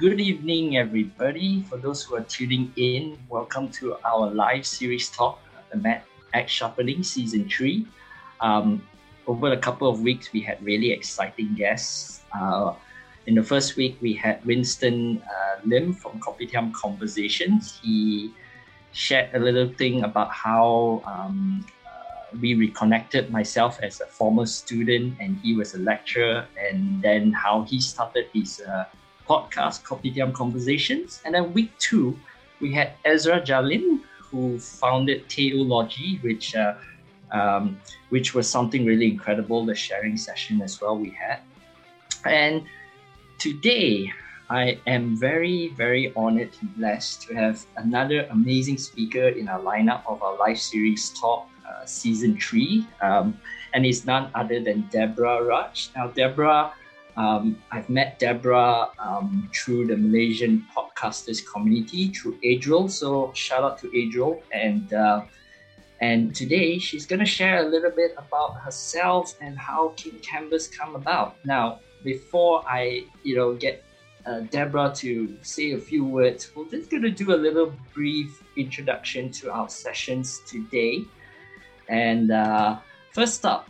Good evening, everybody. For those who are tuning in, welcome to our live series talk, the Met Act Sharpening Season 3. Um, over a couple of weeks, we had really exciting guests. Uh, in the first week, we had Winston uh, Lim from Kopitiam Conversations. He shared a little thing about how um, uh, we reconnected myself as a former student and he was a lecturer, and then how he started his uh, podcast, Kopitiam Conversations. And then week two, we had Ezra Jalin, who founded Theology, which uh, um, which was something really incredible. The sharing session as well we had, and today I am very very honored and blessed to have another amazing speaker in our lineup of our live series talk uh, season three, um, and it's none other than Deborah Raj. Now Deborah um, I've met Deborah um, through the Malaysian podcasters community through Adriel. So shout out to Adriel, and uh, and today she's gonna share a little bit about herself and how King Kanvas come about. Now, before I you know get uh, Deborah to say a few words, we're just gonna do a little brief introduction to our sessions today. And uh, first up.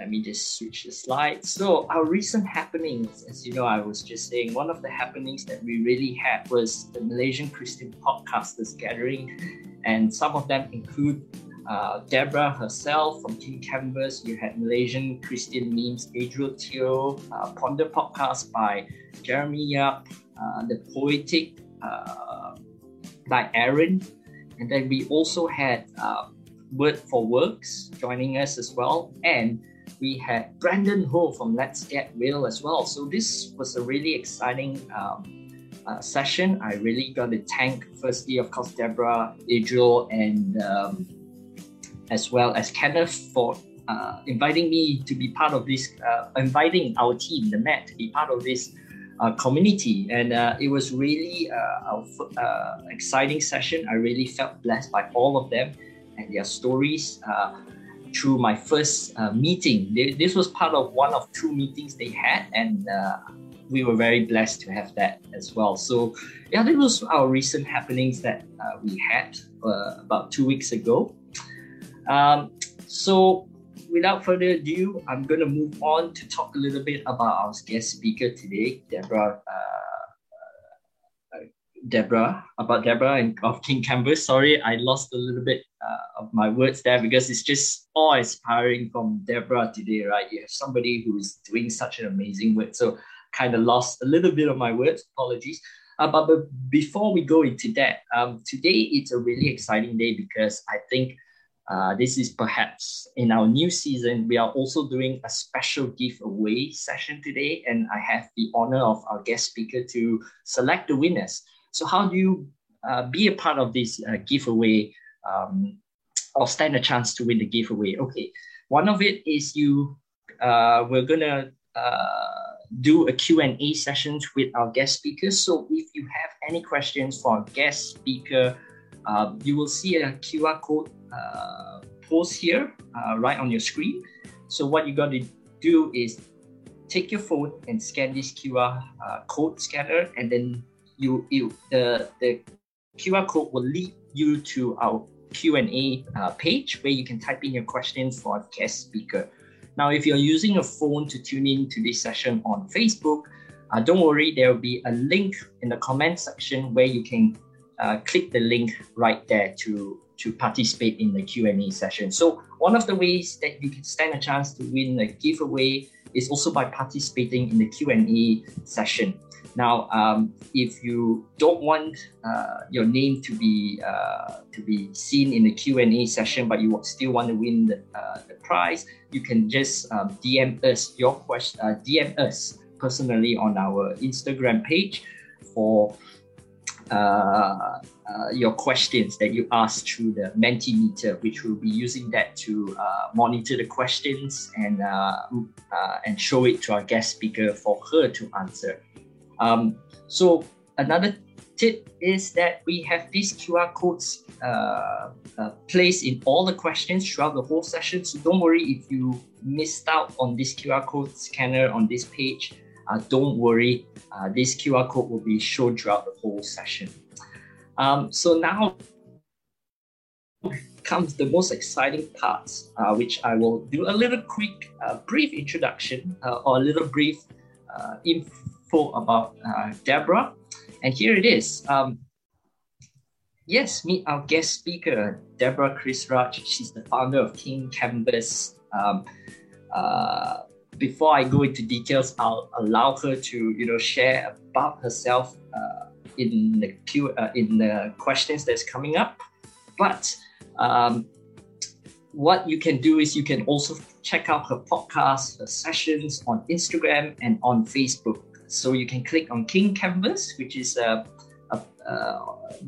Let me just switch the slide. So our recent happenings, as you know, I was just saying, one of the happenings that we really had was the Malaysian Christian Podcasters Gathering, and some of them include uh, Deborah herself from King Kanvas. You had Malaysian Christian memes, Adriel Teo, uh, Ponder Podcast by Jeremy Yap, uh, The Poetic uh, by Aaron, and then we also had uh, Word for Works joining us as well, and we had Brandon Ho from Let's Get Real as well. So this was a really exciting um, uh, session. I really got to thank firstly, of course, Deborah, Adriel, and um, as well as Kenneth for uh, inviting me to be part of this, uh, inviting our team, the Met, to be part of this uh, community. And uh, it was really uh, a uh, exciting session. I really felt blessed by all of them and their stories. Uh, through my first uh, meeting. This was part of one of two meetings they had, and uh, we were very blessed to have that as well. So, yeah, that was our recent happenings that uh, we had uh, about two weeks ago. Um, so, without further ado, I'm going to move on to talk a little bit about our guest speaker today, Deborah. Uh, Deborah, about Deborah and of King Kanvas. Sorry, I lost a little bit uh, of my words there because it's just all inspiring from Deborah today, right? You have somebody who's doing such an amazing work. So kind of lost a little bit of my words. Apologies. Uh, but, but before we go into that, um, today it's a really exciting day because I think uh, this is perhaps in our new season. We are also doing a special giveaway session today, and I have the honor of our guest speaker to select the winners. So how do you uh, be a part of this uh, giveaway um, or stand a chance to win the giveaway? Okay, one of it is you. Uh, we're gonna uh, do a Q&A sessions with our guest speakers. So if you have any questions for our guest speaker, uh, you will see a QR code uh, post here uh, right on your screen. So what you got to do is take your phone and scan this QR uh, code scanner and then you, you the, the QR code will lead you to our Q&A uh, page where you can type in your questions for our guest speaker. Now, if you're using a phone to tune in to this session on Facebook, uh, don't worry, there will be a link in the comment section where you can uh, click the link right there to, to participate in the Q&A session. So one of the ways that you can stand a chance to win a giveaway is also by participating in the Q&A session. Now, um, if you don't want uh, your name to be uh, to be seen in the Q and A session, but you still want to win the, uh, the prize, you can just um, DM us your question. Uh, DM us personally on our Instagram page for uh, uh, your questions that you ask through the Mentimeter, which will be using that to monitor the questions and and show it to our guest speaker for her to answer. Um, so another tip is that we have these QR codes uh, uh, placed in all the questions throughout the whole session. So don't worry if you missed out on this QR code scanner on this page. uh, don't worry, uh, this QR code will be shown throughout the whole session. Um, so now comes the most exciting part, uh, which I will do a little quick, uh, brief introduction or a little brief uh, info about uh, Deborah. And here it is. Um, yes, meet our guest speaker, Deborah Chris Raj. She's the founder of King Kanvas. Um, uh, before I go into details, I'll allow her to you know share about herself in the Q, in the questions that's coming up. But um, what you can do is you can also check out her podcast, her sessions on Instagram and on Facebook. So you can click on King Kanvas, which is a, a, uh,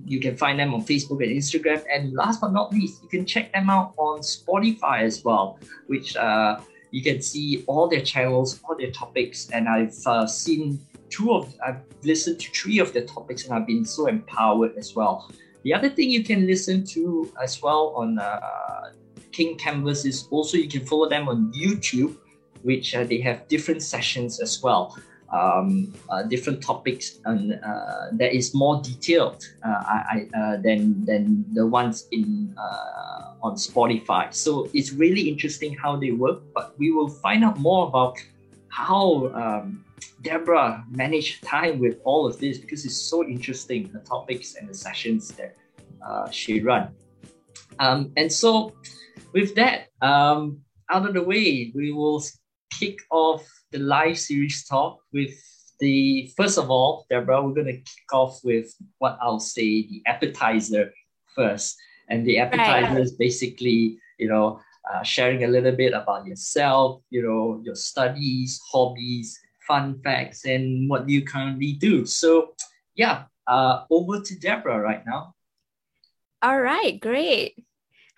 you can find them on Facebook and Instagram. And last but not least, you can check them out on Spotify as well, which uh, you can see all their channels, all their topics. And I've uh, seen two of, I've listened to three of the topics, and I've been so empowered as well. The other thing you can listen to as well on uh, King Kanvas is also you can follow them on YouTube, which uh, they have different sessions as well, um, uh, different topics, and uh, that is more detailed uh, I, uh, than than the ones in on Spotify. So it's really interesting how they work. But we will find out more about how. Um, Deborah managed time with all of this because it's so interesting the topics and the sessions that uh, she run. Um, and so, with that um, out of the way, we will kick off the live series talk with the first of all, Deborah, we're going to kick off with what I'll say the appetizer first. And the appetizer right. is basically, you know, uh, sharing a little bit about yourself, you know, your studies, hobbies, fun facts, and what you currently do. So, yeah, uh, over to Deborah right now. All right, great.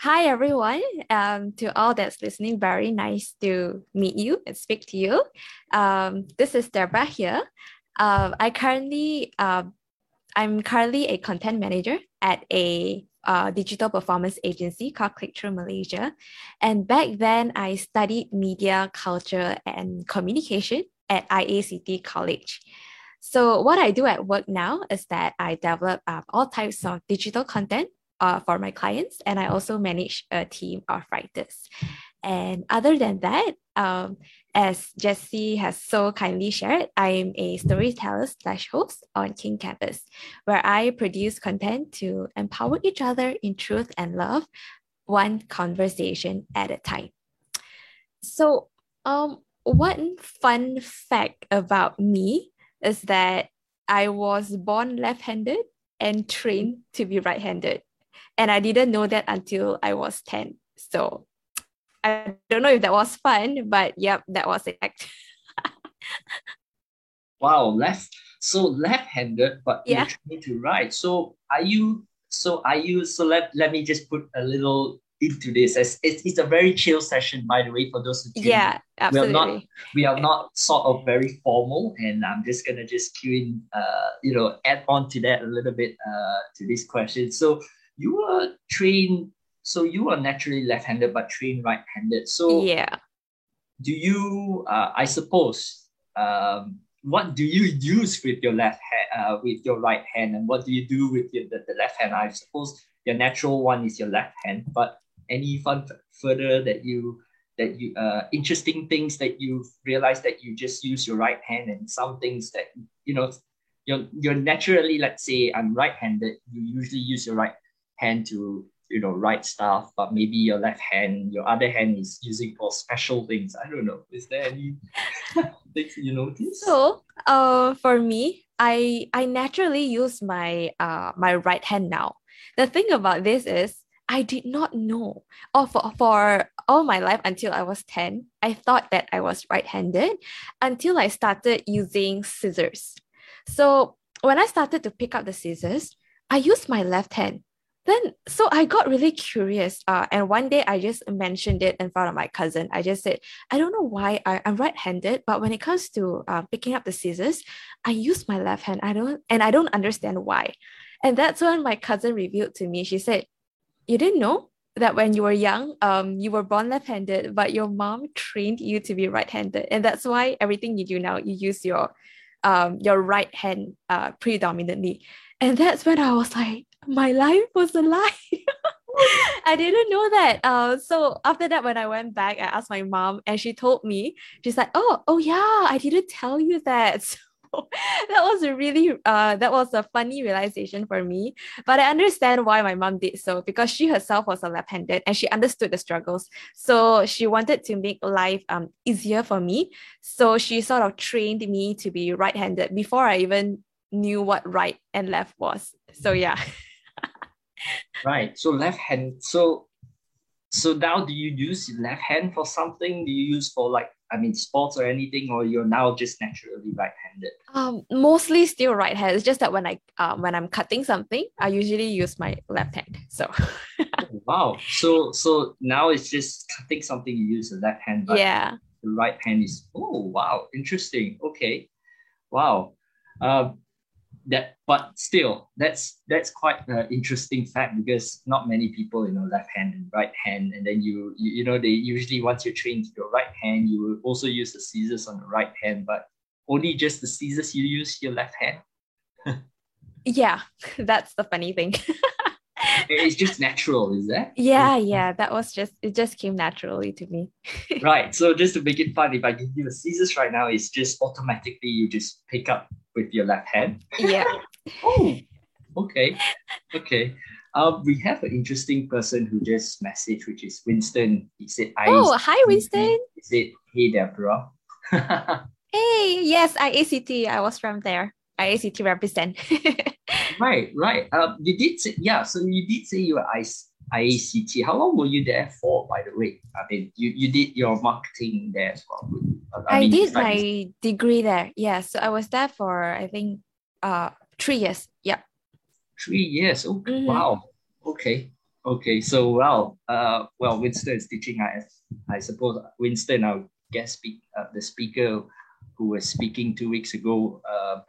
Hi, everyone. Um, to all that's listening, very nice to meet you and speak to you. Um, this is Deborah here. Uh, I currently, uh, I'm currently a content manager at a uh, digital performance agency called Click Through Malaysia. And back then, I studied media, culture, and communication at IACT College. So what I do at work now is that I develop um, all types of digital content uh, for my clients, and I also manage a team of writers. And other than that, um, as Jesse has so kindly shared, I'm a storyteller slash host on King Kanvas, where I produce content to empower each other in truth and love, one conversation at a time. So, um, one fun fact about me is that I was born left handed and trained to be right handed. And I didn't know that until I was 10. So I don't know if that was fun, but yep, that was it. wow, left so left-handed, but yeah. you're trying to write. So are you so are you so let, let me just put a little into this as it's, it's a very chill session by the way for those who yeah absolutely. we are not we are not sort of very formal and i'm just gonna just cue in uh you know add on to that a little bit uh to this question so you were trained so you are naturally left-handed but trained right-handed. So yeah. do you uh, i suppose um what do you use with your left hand uh, with your right hand and what do you do with your, the, the left hand? I suppose your natural one is your left hand but any fun further that you that you uh interesting things that you've realized that you just use your right hand and some things that you know you're you're naturally let's say i'm right-handed you usually use your right hand to you know write stuff but maybe your left hand your other hand is using for special things i don't know is there any things you notice so uh for me i i naturally use my uh my right hand now the thing about this is I did not know. Or for, for all my life until I was 10, I thought that I was right handed until I started using scissors. So when I started to pick up the scissors, I used my left hand. Then, so I got really curious. Uh, and one day I just mentioned it in front of my cousin. I just said, I don't know why I, I'm right handed, but when it comes to uh, picking up the scissors, I use my left hand. I don't, and I don't understand why. And that's when my cousin revealed to me, she said, you didn't know that when you were young, um, you were born left-handed, but your mom trained you to be right-handed, and that's why everything you do now, you use your um your right hand uh predominantly. And that's when I was like, my life was a lie. I didn't know that. Uh, so after that, when I went back, I asked my mom, and she told me, she's like, "Oh, oh yeah, I didn't tell you that." So that was a really, uh, that was a funny realization for me. But I understand why my mom did so because she herself was a left-handed and she understood the struggles. So she wanted to make life um easier for me. So she sort of trained me to be right-handed before I even knew what right and left was. So yeah. right. So left hand. So so now do you use left hand for something? Do you use for like I mean sports or anything, or you're now just naturally right-handed? Um, mostly still right hand. It's just that when I uh, when I'm cutting something, I usually use my left hand. So oh, wow. So so now it's just cutting something you use the left hand. yeah. The right hand is oh wow, interesting. Okay. Wow. Um, that but still that's that's quite an interesting fact because not many people you know left hand and right hand. And then you you, you know they usually once you're trained to your right hand you will also use the scissors on the right hand but only just the scissors you use your left hand? Yeah that's the funny thing it's just natural is that yeah yeah that was just it just came naturally to me right so just to make it fun if i give you the scissors right now it's just automatically you just pick up with your left hand yeah oh okay okay um, we have an interesting person who just messaged, which is Winston. He said, I "Oh, hi, Winston." He said, "Hey, Deborah." hey, yes, IACT. I was from there. IACT represent. Right, right. Um, you did say, yeah. So you did say you were IACT. How long were you there for, by the way? I mean, you, you did your marketing there as well. I, I mean, did my degree there. Yeah. So I was there for, I think, uh, three years. Yeah. Three years. Oh, mm-hmm. wow. Okay. Okay. So, well, uh, well, Winston is teaching. I, I suppose Winston, our guest speak, uh, the speaker who was speaking two weeks ago, uh,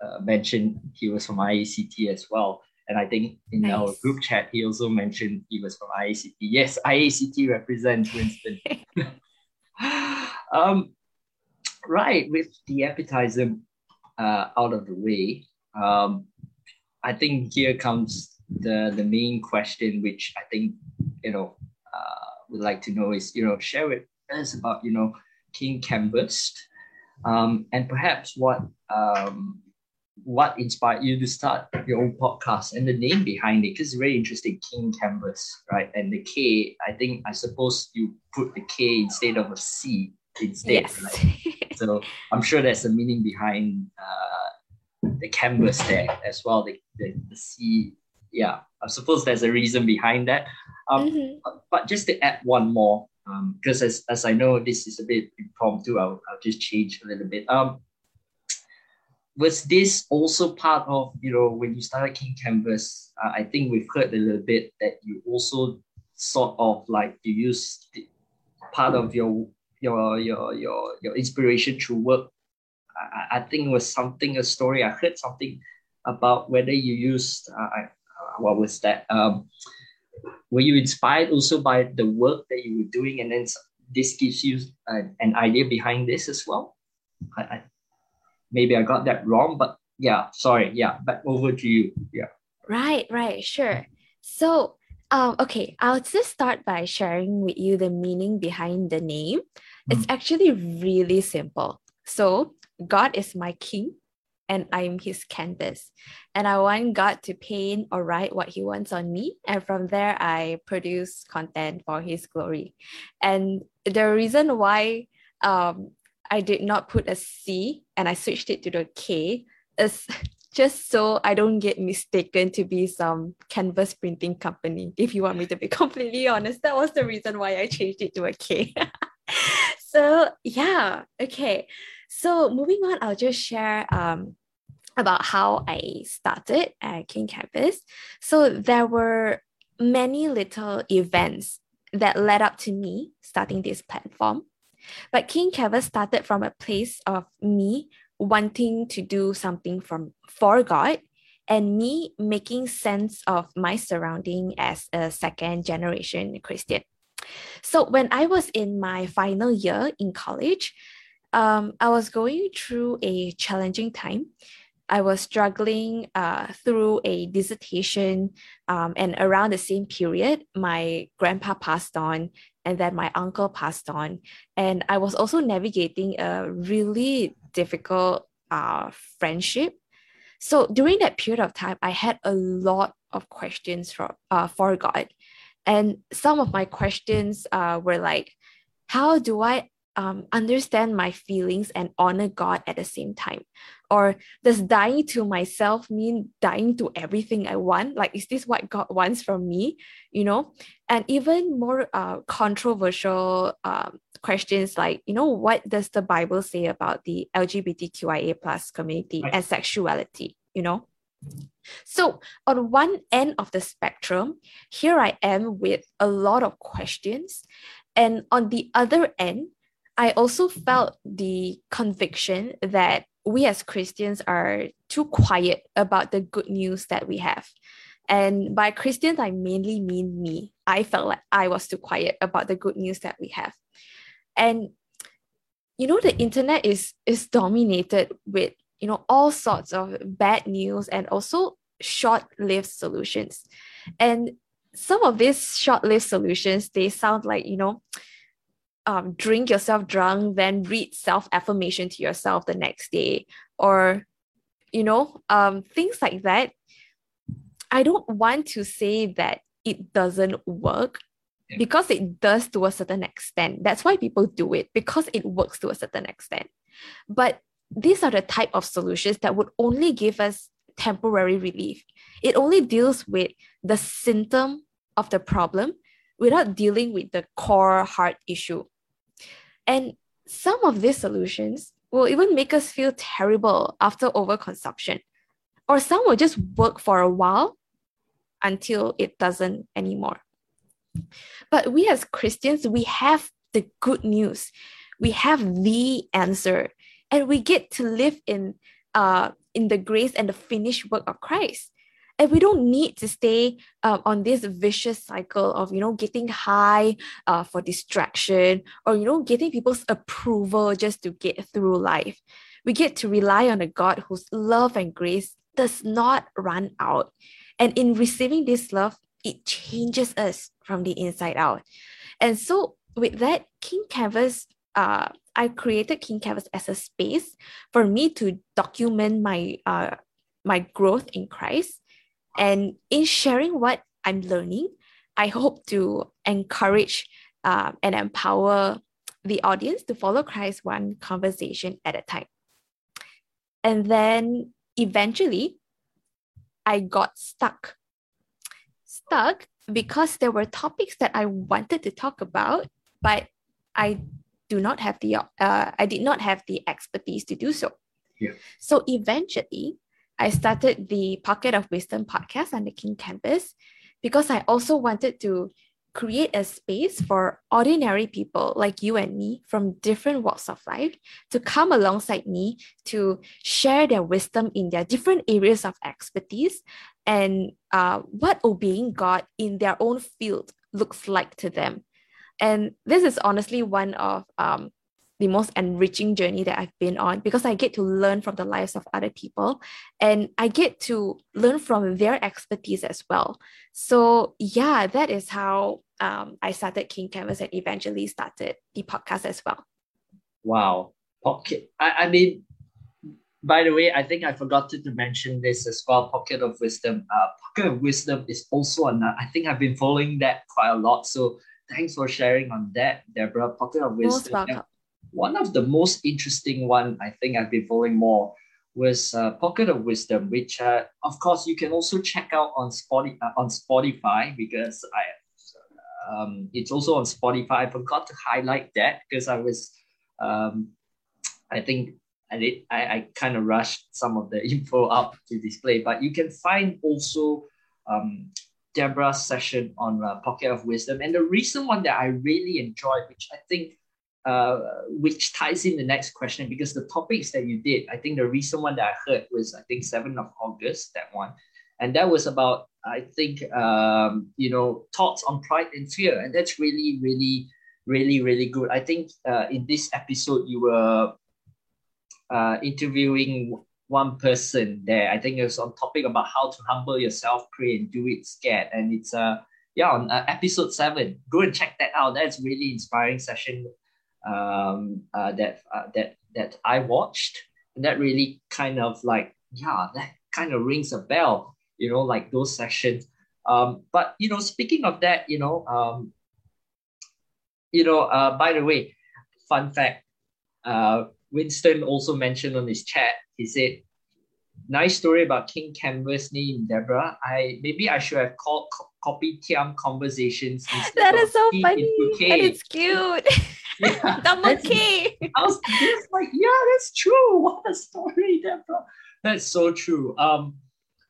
uh, mentioned he was from IACT as well. And I think in nice. our group chat, he also mentioned he was from IACT. Yes, IACT represents Winston. um, right, with the appetizer uh, out of the way, um, I think here comes the, the main question, which I think, you know, uh, would like to know is, you know, share with us about, you know, King Kanvas um, and perhaps what um, what inspired you to start your own podcast and the name behind it because it's very interesting king kanvas right and the k i think i suppose you put the k instead of a c instead yes. right? so i'm sure there's a meaning behind uh, the canvas there as well the, the, the c yeah i suppose there's a reason behind that um, mm-hmm. but just to add one more because um, as, as i know this is a bit impromptu I'll, I'll just change a little bit um, was this also part of you know when you started King Kanvas? Uh, I think we've heard a little bit that you also sort of like you use part of your your your your your inspiration through work. I, I think it was something a story I heard something about whether you used uh, uh what was that um, were you inspired also by the work that you were doing and then this gives you uh, an idea behind this as well I, I maybe I got that wrong, but yeah, sorry. Yeah, back over to you. Yeah. Right, right, sure. So, um, okay, I'll just start by sharing with you the meaning behind the name. It's mm. actually really simple. So, God is my king and I'm his canvas. And I want God to paint or write what he wants on me. And from there, I produce content for his glory. And the reason why um, I did not put a C and I switched it to the K is just so I don't get mistaken to be some canvas printing company. If you want me to be completely honest, that was the reason why I changed it to a K. so yeah, okay. So moving on, I'll just share um, about how I started at King Kanvas. So there were many little events that led up to me starting this platform. But King Kanvas started from a place of me wanting to do something from for God and me making sense of my surrounding as a second generation Christian. So when I was in my final year in college, um, I was going through a challenging time. I was struggling uh, through a dissertation, um, and around the same period, my grandpa passed on, and then my uncle passed on. And I was also navigating a really difficult uh, friendship. So during that period of time, I had a lot of questions for, uh, for God. And some of my questions uh, were like, how do I um, understand my feelings and honor God at the same time? Or does dying to myself mean dying to everything I want? Like, is this what God wants from me? You know, and even more uh, controversial um, questions like, you know, what does the Bible say about the LGBTQIA plus community right. and sexuality? You know, so, on one end of the spectrum, here I am with a lot of questions. And on the other end, I also felt the conviction that we as Christians are too quiet about the good news that we have. And by Christians, I mainly mean me. I felt like I was too quiet about the good news that we have. And you know, the internet is is dominated with you know all sorts of bad news and also short-lived solutions. And some of these short-lived solutions, they sound like, you know, um, drink yourself drunk, then read self affirmation to yourself the next day, or you know, um, things like that. I don't want to say that it doesn't work because it does to a certain extent. That's why people do it because it works to a certain extent. But these are the type of solutions that would only give us temporary relief. It only deals with the symptom of the problem without dealing with the core heart issue. And some of these solutions will even make us feel terrible after overconsumption, or some will just work for a while until it doesn't anymore. But we as Christians, we have the good news. We have the answer, and we get to live in uh, in the grace and the finished work of Christ and we don't need to stay um, on this vicious cycle of you know getting high uh, for distraction or you know getting people's approval just to get through life. We get to rely on a god whose love and grace does not run out. And in receiving this love it changes us from the inside out. And so with that king kanvas uh, I created King Kanvas as a space for me to document my uh, my growth in Christ and in sharing what I'm learning, I hope to encourage uh, and empower the audience to follow Christ one conversation at a time. And then eventually, I got stuck. Stuck because there were topics that I wanted to talk about, but I do not have the uh, I did not have the expertise to do so. Yeah. So eventually, I started the Pocket of Wisdom podcast on the King Kanvas because I also wanted to create a space for ordinary people like you and me from different walks of life to come alongside me to share their wisdom in their different areas of expertise and uh, what obeying God in their own field looks like to them. And this is honestly one of um, the most enriching journey that I've been on because I get to learn from the lives of other people and I get to learn from their expertise as well. So, yeah, that is how um, I started King Kanvas and eventually started the podcast as well. Wow. Pocket. I, I mean, by the way, I think I forgot to, mention this as well. Pocket of Wisdom. Uh, Pocket of Wisdom is also on. I think I've been following that quite a lot. So thanks for sharing on that, Deborah. Pocket of Wisdom. Most welcome one of the most interesting one I think I've been following more was uh, Pocket of Wisdom, which uh, of course you can also check out on Spotify, uh, on Spotify because I um, it's also on Spotify. I forgot to highlight that because I was um, I think I did I, I kind of rushed some of the info up to display, but you can find also um, Deborah's session on uh, Pocket of Wisdom. And the recent one that I really enjoyed, which I think uh, which ties in the next question because the topics that you did, I think the recent one that I heard was I think 7th of August, that one. And that was about, I think, um, you know, thoughts on pride and fear. And that's really, really, really, really good. I think uh, in this episode, you were uh, interviewing one person there. I think it was on topic about how to humble yourself, pray, and do it scared. And it's uh yeah on uh, episode seven. Go and check that out. That's really inspiring session um uh, that uh, that that I watched, and that really kind of like yeah that kind of rings a bell. You know, like those sessions. Um, but you know, speaking of that, you know, um, you know, uh, by the way, fun fact, uh, Winston also mentioned on his chat, he said, nice story about King Kanvas name, Deborah. I maybe I should have called co- Kopitiam conversations. That is so funny. And it's cute. Yeah, Double I was just like, yeah, that's true. What a story, Deborah. That's so true. Um,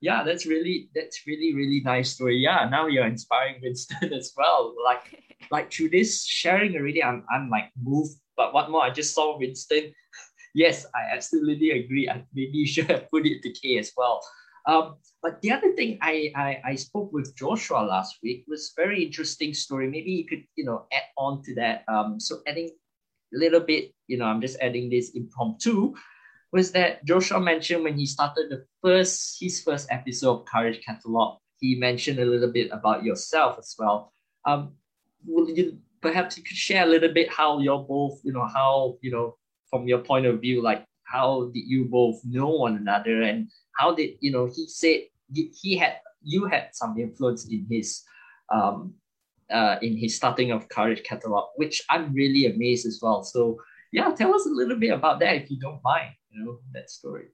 yeah, that's really that's really really nice story. Yeah, now you're inspiring Winston as well. Like like through this sharing already, I'm I'm like moved. But what more? I just saw Winston. yes, I absolutely agree. I, maybe you should have put it to K as well. Um, but the other thing I, I I spoke with Joshua last week was very interesting story. Maybe you could you know add on to that. Um, so adding a little bit, you know, I'm just adding this impromptu. Was that Joshua mentioned when he started the first his first episode of Courage Catalog? He mentioned a little bit about yourself as well. Um, will you perhaps you could share a little bit how you're both, you know, how you know from your point of view, like how did you both know one another and how did you know he said he had you had some influence in his um uh in his starting of courage catalog which i'm really amazed as well so yeah tell us a little bit about that if you don't mind you know that story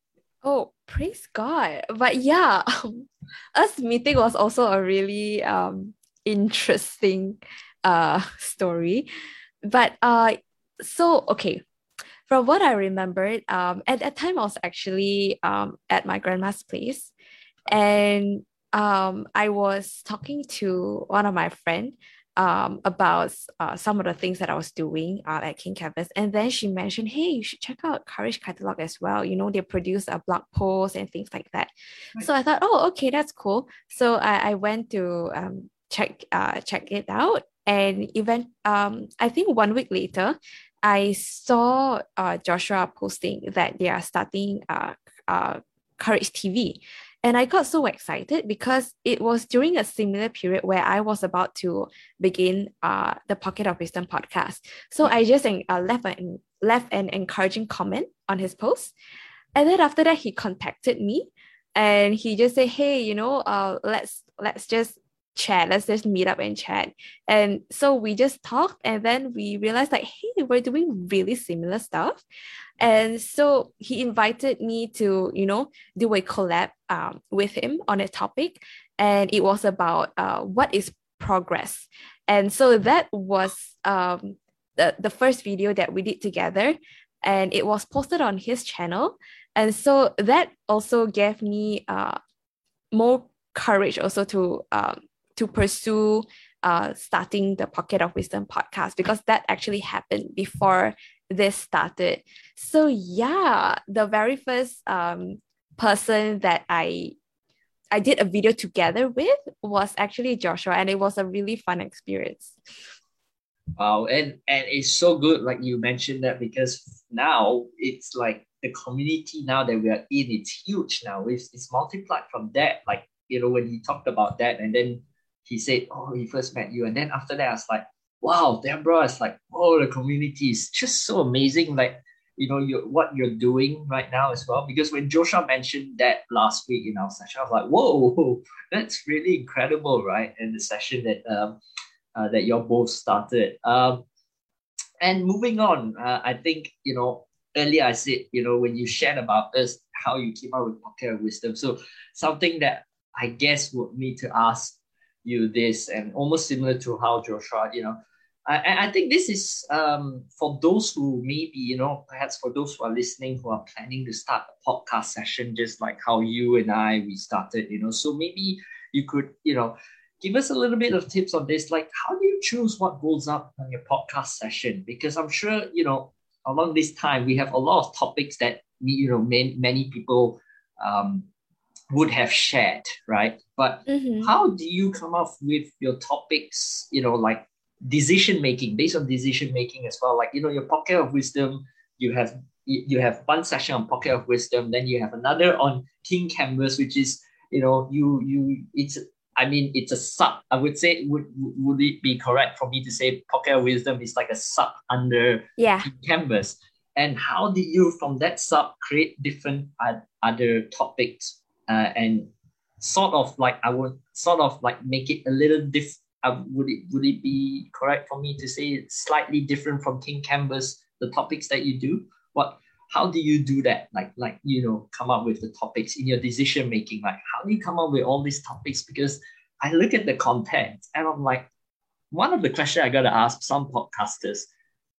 Oh, praise God. But yeah, us meeting was also a really um interesting uh story. But uh so okay, from what I remembered, um, at that time I was actually um, at my grandma's place, and um, I was talking to one of my friend um, about uh, some of the things that I was doing uh, at King Kanvas, and then she mentioned, "Hey, you should check out Courage Catalog as well. You know, they produce a blog post and things like that." Right. So I thought, "Oh, okay, that's cool." So I, I went to um, check uh, check it out, and even um, I think one week later, I saw uh, Joshua posting that they are starting uh, uh, Courage TV. And I got so excited because it was during a similar period where I was about to begin uh, the Pocket of Wisdom podcast. So I just uh, left, an, left an encouraging comment on his post. And then after that, he contacted me and he just said, hey, you know, uh, let's let's just chat. Let's just meet up and chat. And so we just talked and then we realized like hey we're doing really similar stuff. And so he invited me to you know do a collab um, with him on a topic. And it was about uh, what is progress. And so that was um, the, the first video that we did together. And it was posted on his channel. And so that also gave me uh, more courage also to um, to pursue uh, starting the Pocket of Wisdom podcast because that actually happened before this started. So yeah, the very first um, person that I I did a video together with was actually Joshua, and it was a really fun experience. Wow, and and it's so good, like you mentioned that because now it's like the community now that we are in, it's huge now. It's it's multiplied from that. Like you know when he talked about that, and then he said, Oh, he first met you. And then after that, I was like, Wow, Deborah is like, Oh, the community is just so amazing. Like, you know, you what you're doing right now as well. Because when Joshua mentioned that last week in our session, I was like, Whoa, that's really incredible, right? And the session that um uh, that you're both started. Um, and moving on, uh, I think you know earlier I said you know when you shared about us how you came out with pocket of wisdom. So something that I guess would need to ask you this and almost similar to how Joshua, you know, I, I think this is um, for those who maybe, you know, perhaps for those who are listening who are planning to start a podcast session, just like how you and I, we started, you know, so maybe you could, you know, give us a little bit of tips on this. Like, how do you choose what goes up on your podcast session? Because I'm sure, you know, along this time, we have a lot of topics that, you know, many, many people um, would have shared, right? But Mhm. how do you come up with your topics, you know, like decision making, based on decision making as well? Like, you know, your pocket of wisdom, you have you have one session on pocket of wisdom, then you have another on King Kanvas, which is, you know, you you it's I mean, it's a sub. I would say, would would it be correct for me to say Pocket of Wisdom is like a sub under Yeah. Canvas? And how do you, from that sub, create different uh, other topics uh, and sort of like I would sort of like make it a little diff. Uh, would it would it be correct for me to say it's slightly different from King Kanvas? The topics that you do, what how do you do that like like you know come up with the topics in your decision making like how do you come up with all these topics because i look at the content and i'm like one of the questions i got to ask some podcasters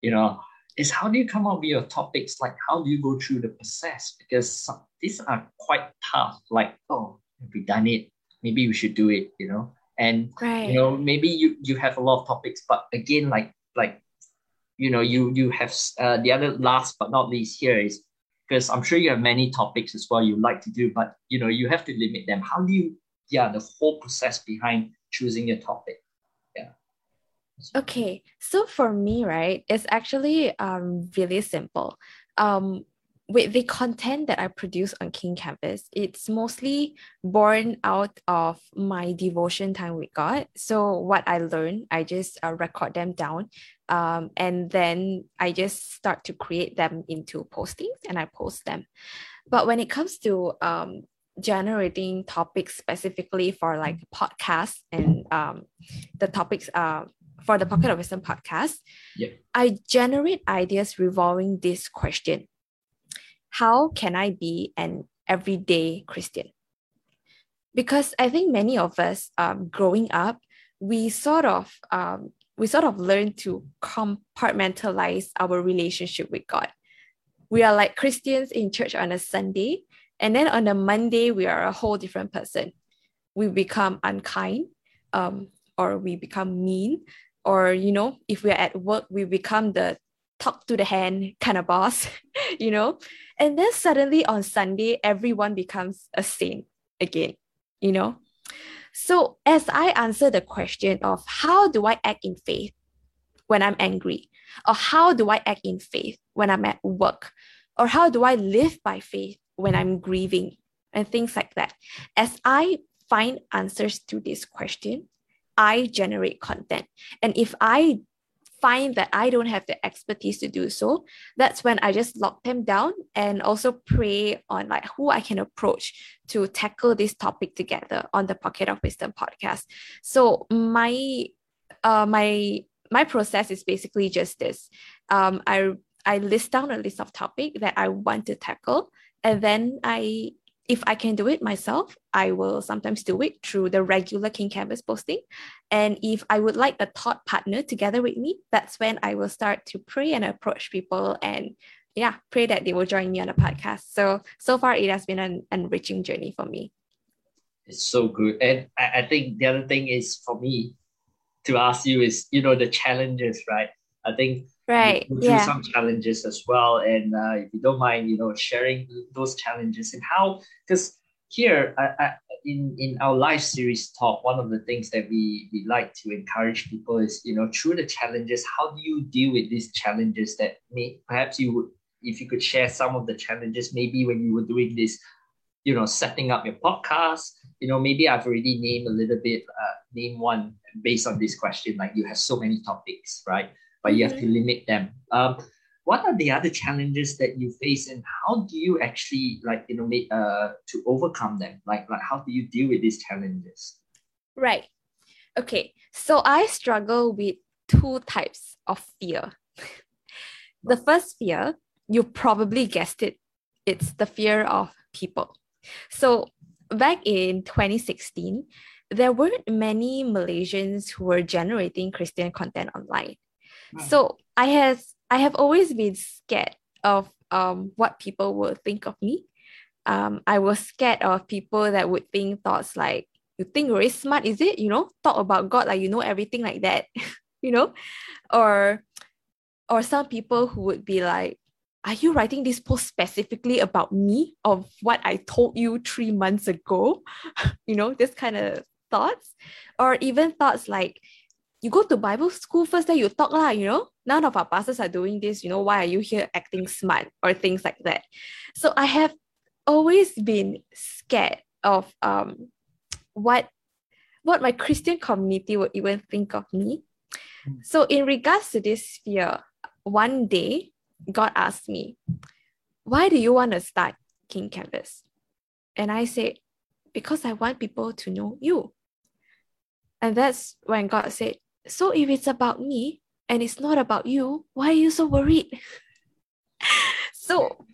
you know is how do you come up with your topics? Like how do you go through the process? Because some, these are quite tough. Like oh have we done it? Maybe we should do it you know? And Right. you know maybe you you have a lot of topics but again like like you know you you have uh, the other last but not least here is because i'm sure you have many topics as well you like to do but you know you have to limit them. How do you yeah the whole process behind choosing your topic Okay, so for me, right, it's actually um really simple. Um, with the content that I produce on King Kanvas, it's mostly born out of my devotion time with God. So what I learn, I just uh, record them down, um, and then I just start to create them into postings and I post them. But when it comes to um generating topics specifically for like podcasts and um the topics uh for the Pocket of Wisdom podcast, Yep. I generate ideas revolving this question How can I be an everyday Christian? Because I think many of us um, growing up, we sort of um, we sort of learn to compartmentalize our relationship with God. We are like Christians in church on a Sunday, and then on a Monday, we are a whole different person. We become unkind, um, or we become mean, or you know if we're at work we become the talk to the hand kind of boss you know? And then suddenly on sunday everyone becomes a saint again you know? So as i answer the question of how do i act in faith when i'm angry? Or how do i act in faith when i'm at work? Or how do i live by faith when i'm grieving? And things like that. As i find answers to this question I generate content. And if I find that I don't have the expertise to do so, that's when I just lock them down and also pray on like who I can approach to tackle this topic together on the Pocket of Wisdom podcast. So my uh my my process is basically just this. Um I I list down a list of topic that I want to tackle and then I if I can do it myself, I will sometimes do it through the regular King Kanvas posting. And if I would like a thought partner together with me, that's when I will start to pray and approach people and yeah, pray that they will join me on the podcast. So so far it has been an enriching journey for me. it's so good and I, I think the other thing is for me to ask you is you know the challenges right i think Right. you go through Yeah. some challenges as well. And uh, if you don't mind, you know, sharing those challenges and how, because here I, I, in in our live series talk, one of the things that we we like to encourage people is, you know, through the challenges, how do you deal with these challenges that may perhaps you would, if you could share some of the challenges, maybe when you were doing this, you know, setting up your podcast, you know, maybe I've already named a little bit, uh, name one based on this question, like you have so many topics, right? But you have to limit them. Um, what are the other challenges that you face, and how do you actually like you know make uh to overcome them? Like like how do you deal with these challenges? Right. Okay. So I struggle with two types of fear. the first fear, you probably guessed it, it's the fear of people. So back in 2016, there weren't many Malaysians who were generating Christian content online. Right. So I has I have always been scared of um what people will think of me. Um, I was scared of people that would think thoughts like, you think you're very smart, is it? You know, talk about God like you know everything like that, you know? Or or some people who would be like, are you writing this post specifically about me of what I told you three months ago? you know, this kind of thoughts. Or even thoughts like, you go to Bible school first, then you talk lah, you know? None of our pastors are doing this, you know, why are you here acting smart or things like that? So I have always been scared of um what what my Christian community would even think of me. Hmm. So in regards to this fear, one day God asked me, Why do you want to start King Kanvas? And I said, Because I want people to know you. And that's when God said, So if it's about me and it's not about you, why are you so worried? so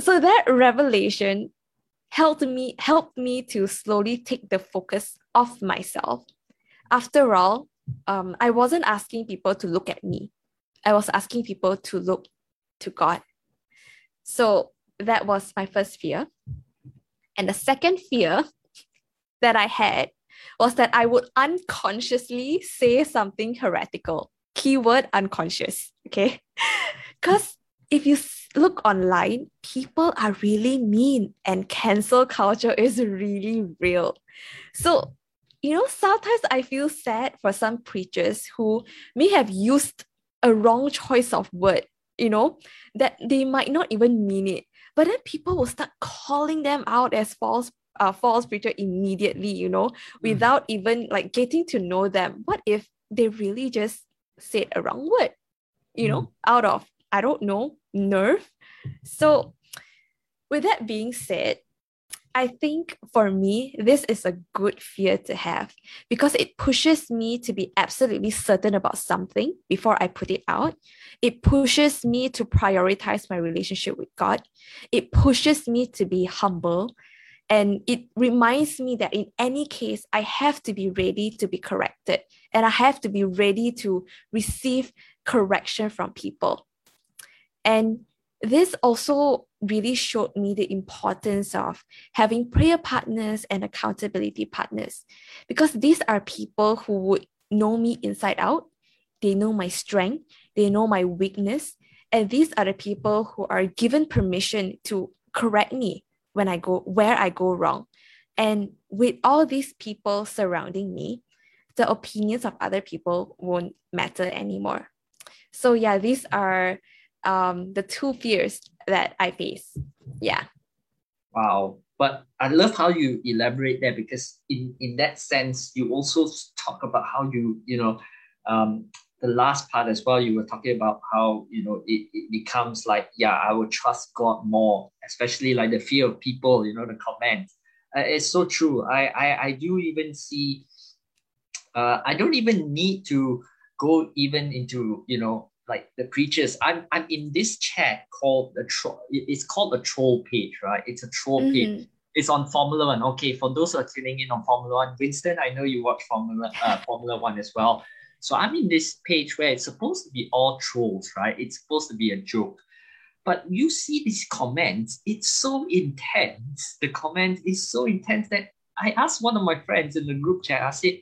so that revelation helped me helped me to slowly take the focus off myself. After all, um, I wasn't asking people to look at me. I was asking people to look to God. So that was my first fear. And the second fear that I had was that I would unconsciously say something heretical. Keyword unconscious. Okay. Because if you look online, people are really mean and cancel culture is really real. So, you know, sometimes I feel sad for some preachers who may have used a wrong choice of word you know, that they might not even mean it. But then people will start calling them out as false uh, false preacher immediately, you know, mm. without even like getting to know them. What if they really just said a wrong word, you mm. know, out of, I don't know, nerve? So, with that being said, I think for me, this is a good fear to have because it pushes me to be absolutely certain about something before I put it out. It pushes me to prioritize my relationship with God. It pushes me to be humble. And it reminds me that in any case, I have to be ready to be corrected. And I have to be ready to receive correction from people. And this also really showed me the importance of having prayer partners and accountability partners. Because these are people who would know me inside out. They know my strength, they know my weakness, and these are the people who are given permission to correct me when I go where I go wrong. And with all these people surrounding me, the opinions of other people won't matter anymore. So yeah, these are um, the two fears that I face. Yeah. Wow. But I love how you elaborate that because in, in that sense, you also talk about how you, you know, um, the last part as well, you were talking about how, you know, it, it becomes like, yeah, I will trust God more, especially like the fear of people, you know, the comments. Uh, it's so true. I, I, I do even see, uh, I don't even need to go even into, you know, like the preachers. I'm I'm in this chat called the troll. It's called a troll page, right? It's a troll mm-hmm. page. It's on Formula One. Okay, for those who are tuning in on Formula One, Winston, I know you watch Formula uh, Formula One as well. So I'm in this page where it's supposed to be all trolls, right? It's supposed to be a joke. But you see these comments, it's so intense. The comment is so intense that I asked one of my friends in the group chat, I said,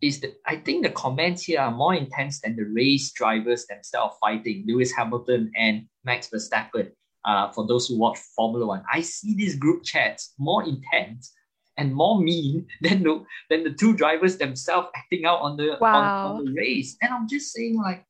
is that I think the comments here are more intense than the race drivers themselves fighting, Lewis Hamilton and Max Verstappen. Uh, for those who watch Formula One, I see these group chats more intense and more mean than the than the two drivers themselves acting out on the wow. on, on the race. And I'm just saying, like,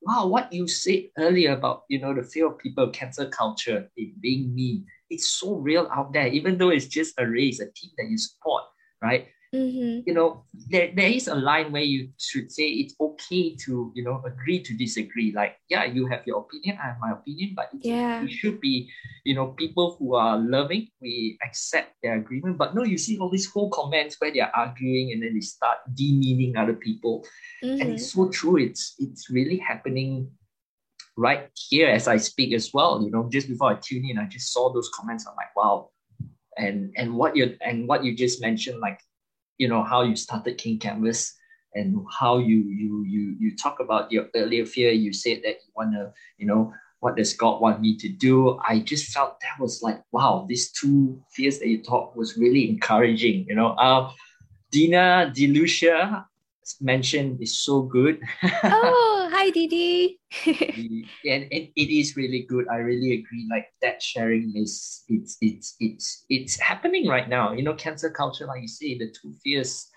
wow, what you said earlier about you know the fear of people, cancel culture, it being mean, it's so real out there. Even though it's just a race, a team that you support, right? Mm-hmm. You know, there, there is a line where you should say it's okay to, you know, agree to disagree. Like, yeah, you have your opinion, I have my opinion, but yeah. we should be, you know, people who are loving, we accept their agreement. But no, you see all these whole comments where they're arguing and then they start demeaning other people. Mm-hmm. And it's so true. It's it's really happening right here as I speak as well. You know, just before I tune in, I just saw those comments. I'm like, wow. And and what you and what you just mentioned, like you know how you started King Kanvas and how you you you you talk about your earlier fear. You said that you want to you know what does God want me to do? I just felt that was like wow, these two fears that you talked was really encouraging. You know, uh, Dina Delucia mentioned is so good. oh, hi Didi. and it, it is really good. I really agree. Like that sharing is it's it's it's it's happening right now. You know, cancel culture, like you say, the two fears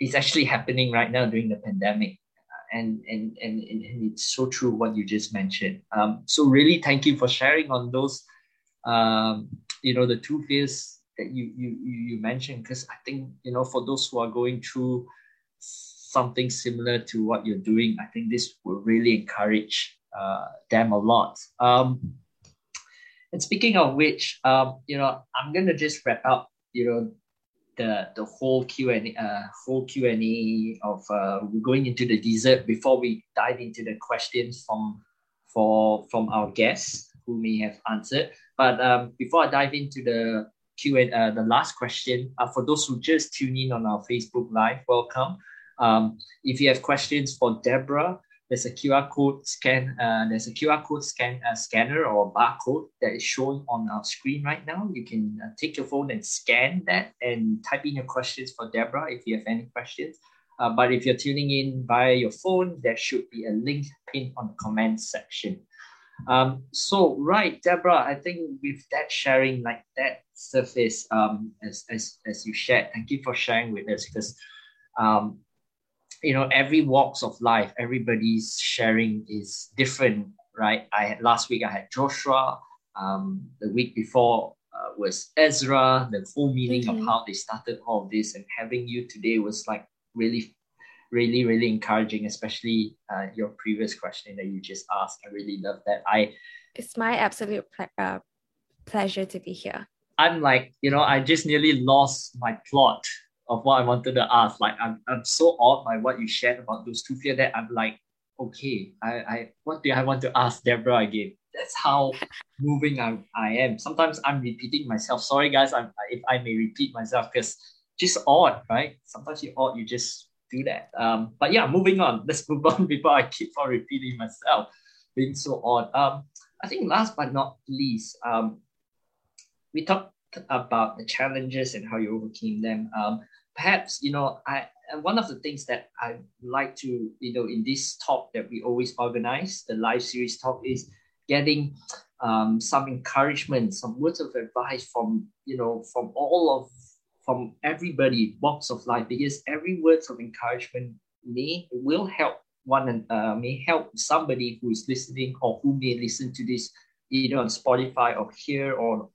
is actually happening right now during the pandemic. And, and, and, and it's so true what you just mentioned. Um, so really thank you for sharing on those um, you know, the two fears that you you you mentioned, because I think, you know, for those who are going through something similar to what you're doing, I think this will really encourage uh, them a lot. Um, and speaking of which, um, you know, I'm gonna just wrap up, you know, the the whole Q and uh, whole Q and A of uh, we're going into the dessert before we dive into the questions from for from our guests who may have answered. But um, before I dive into the Q and uh, the last question, uh, for those who just tune in on our Facebook Live, welcome. Um, if you have questions for Deborah, there's a QR code scan. Uh, there's a QR code scan uh, scanner or barcode that is shown on our screen right now. You can uh, take your phone and scan that and type in your questions for Deborah if you have any questions. Uh, but if you're tuning in via your phone, there should be a link pinned on the comment section. Um, so right, Deborah, I think with that sharing like that surface, um, as, as, as you shared, thank you for sharing with us because um, you know every walks of life everybody's sharing is different right? I had last week i had joshua um, the week before uh, was ezra the full meaning of how they started all of this and having you today was like really really really encouraging especially uh, your previous question that you just asked. I really love that. I it's my absolute ple- uh, pleasure to be here. I'm like you know i just nearly lost my plot of what I wanted to ask. Like I'm, I'm so awed by what you shared about those two fear that I'm like, okay, I, I what do I want to ask Deborah again? That's how moving I, I am. Sometimes I'm repeating myself. Sorry guys, I'm if I may repeat myself because just odd, right? Sometimes you odd, you just do that. Um, but yeah, moving on. Let's move on before I keep on repeating myself, being so odd. Um, I think last but not least, um, we talked about the challenges and how you overcame them. Um, perhaps you know I one of the things that I like to you know in this talk that we always organize the live series talk is getting um, some encouragement, some words of advice from you know from all of from everybody walks of life because every words of encouragement may will help one and uh, may help somebody who is listening or who may listen to this either on Spotify or here or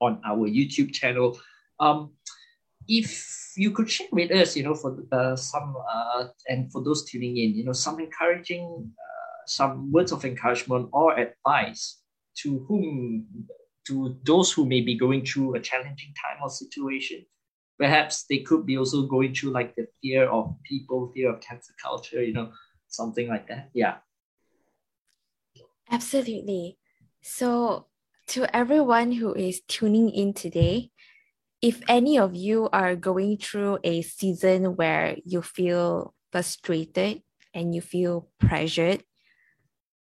on our YouTube channel. Um, if you could share with us, you know, for uh, some uh, and for those tuning in, you know, some encouraging, uh, some words of encouragement or advice to whom, to those who may be going through a challenging time or situation. Perhaps they could be also going through like the fear of people, fear of cancel culture, you know, something like that. Yeah. Absolutely. So, to everyone who is tuning in today, if any of you are going through a season where you feel frustrated and you feel pressured,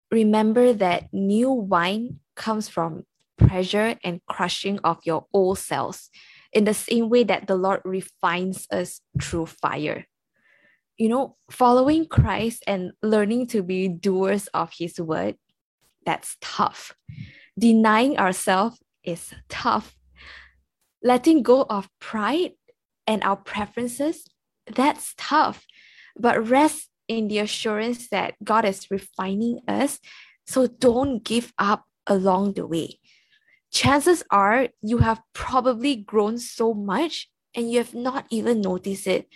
remember that new wine comes from pressure and crushing of your old cells in the same way that the Lord refines us through fire. You know, following Christ and learning to be doers of his word, that's tough. Denying ourselves is tough letting go of pride and our preferences, that's tough. But rest in the assurance that God is refining us. So don't give up along the way. Chances are you have probably grown so much and you have not even noticed it.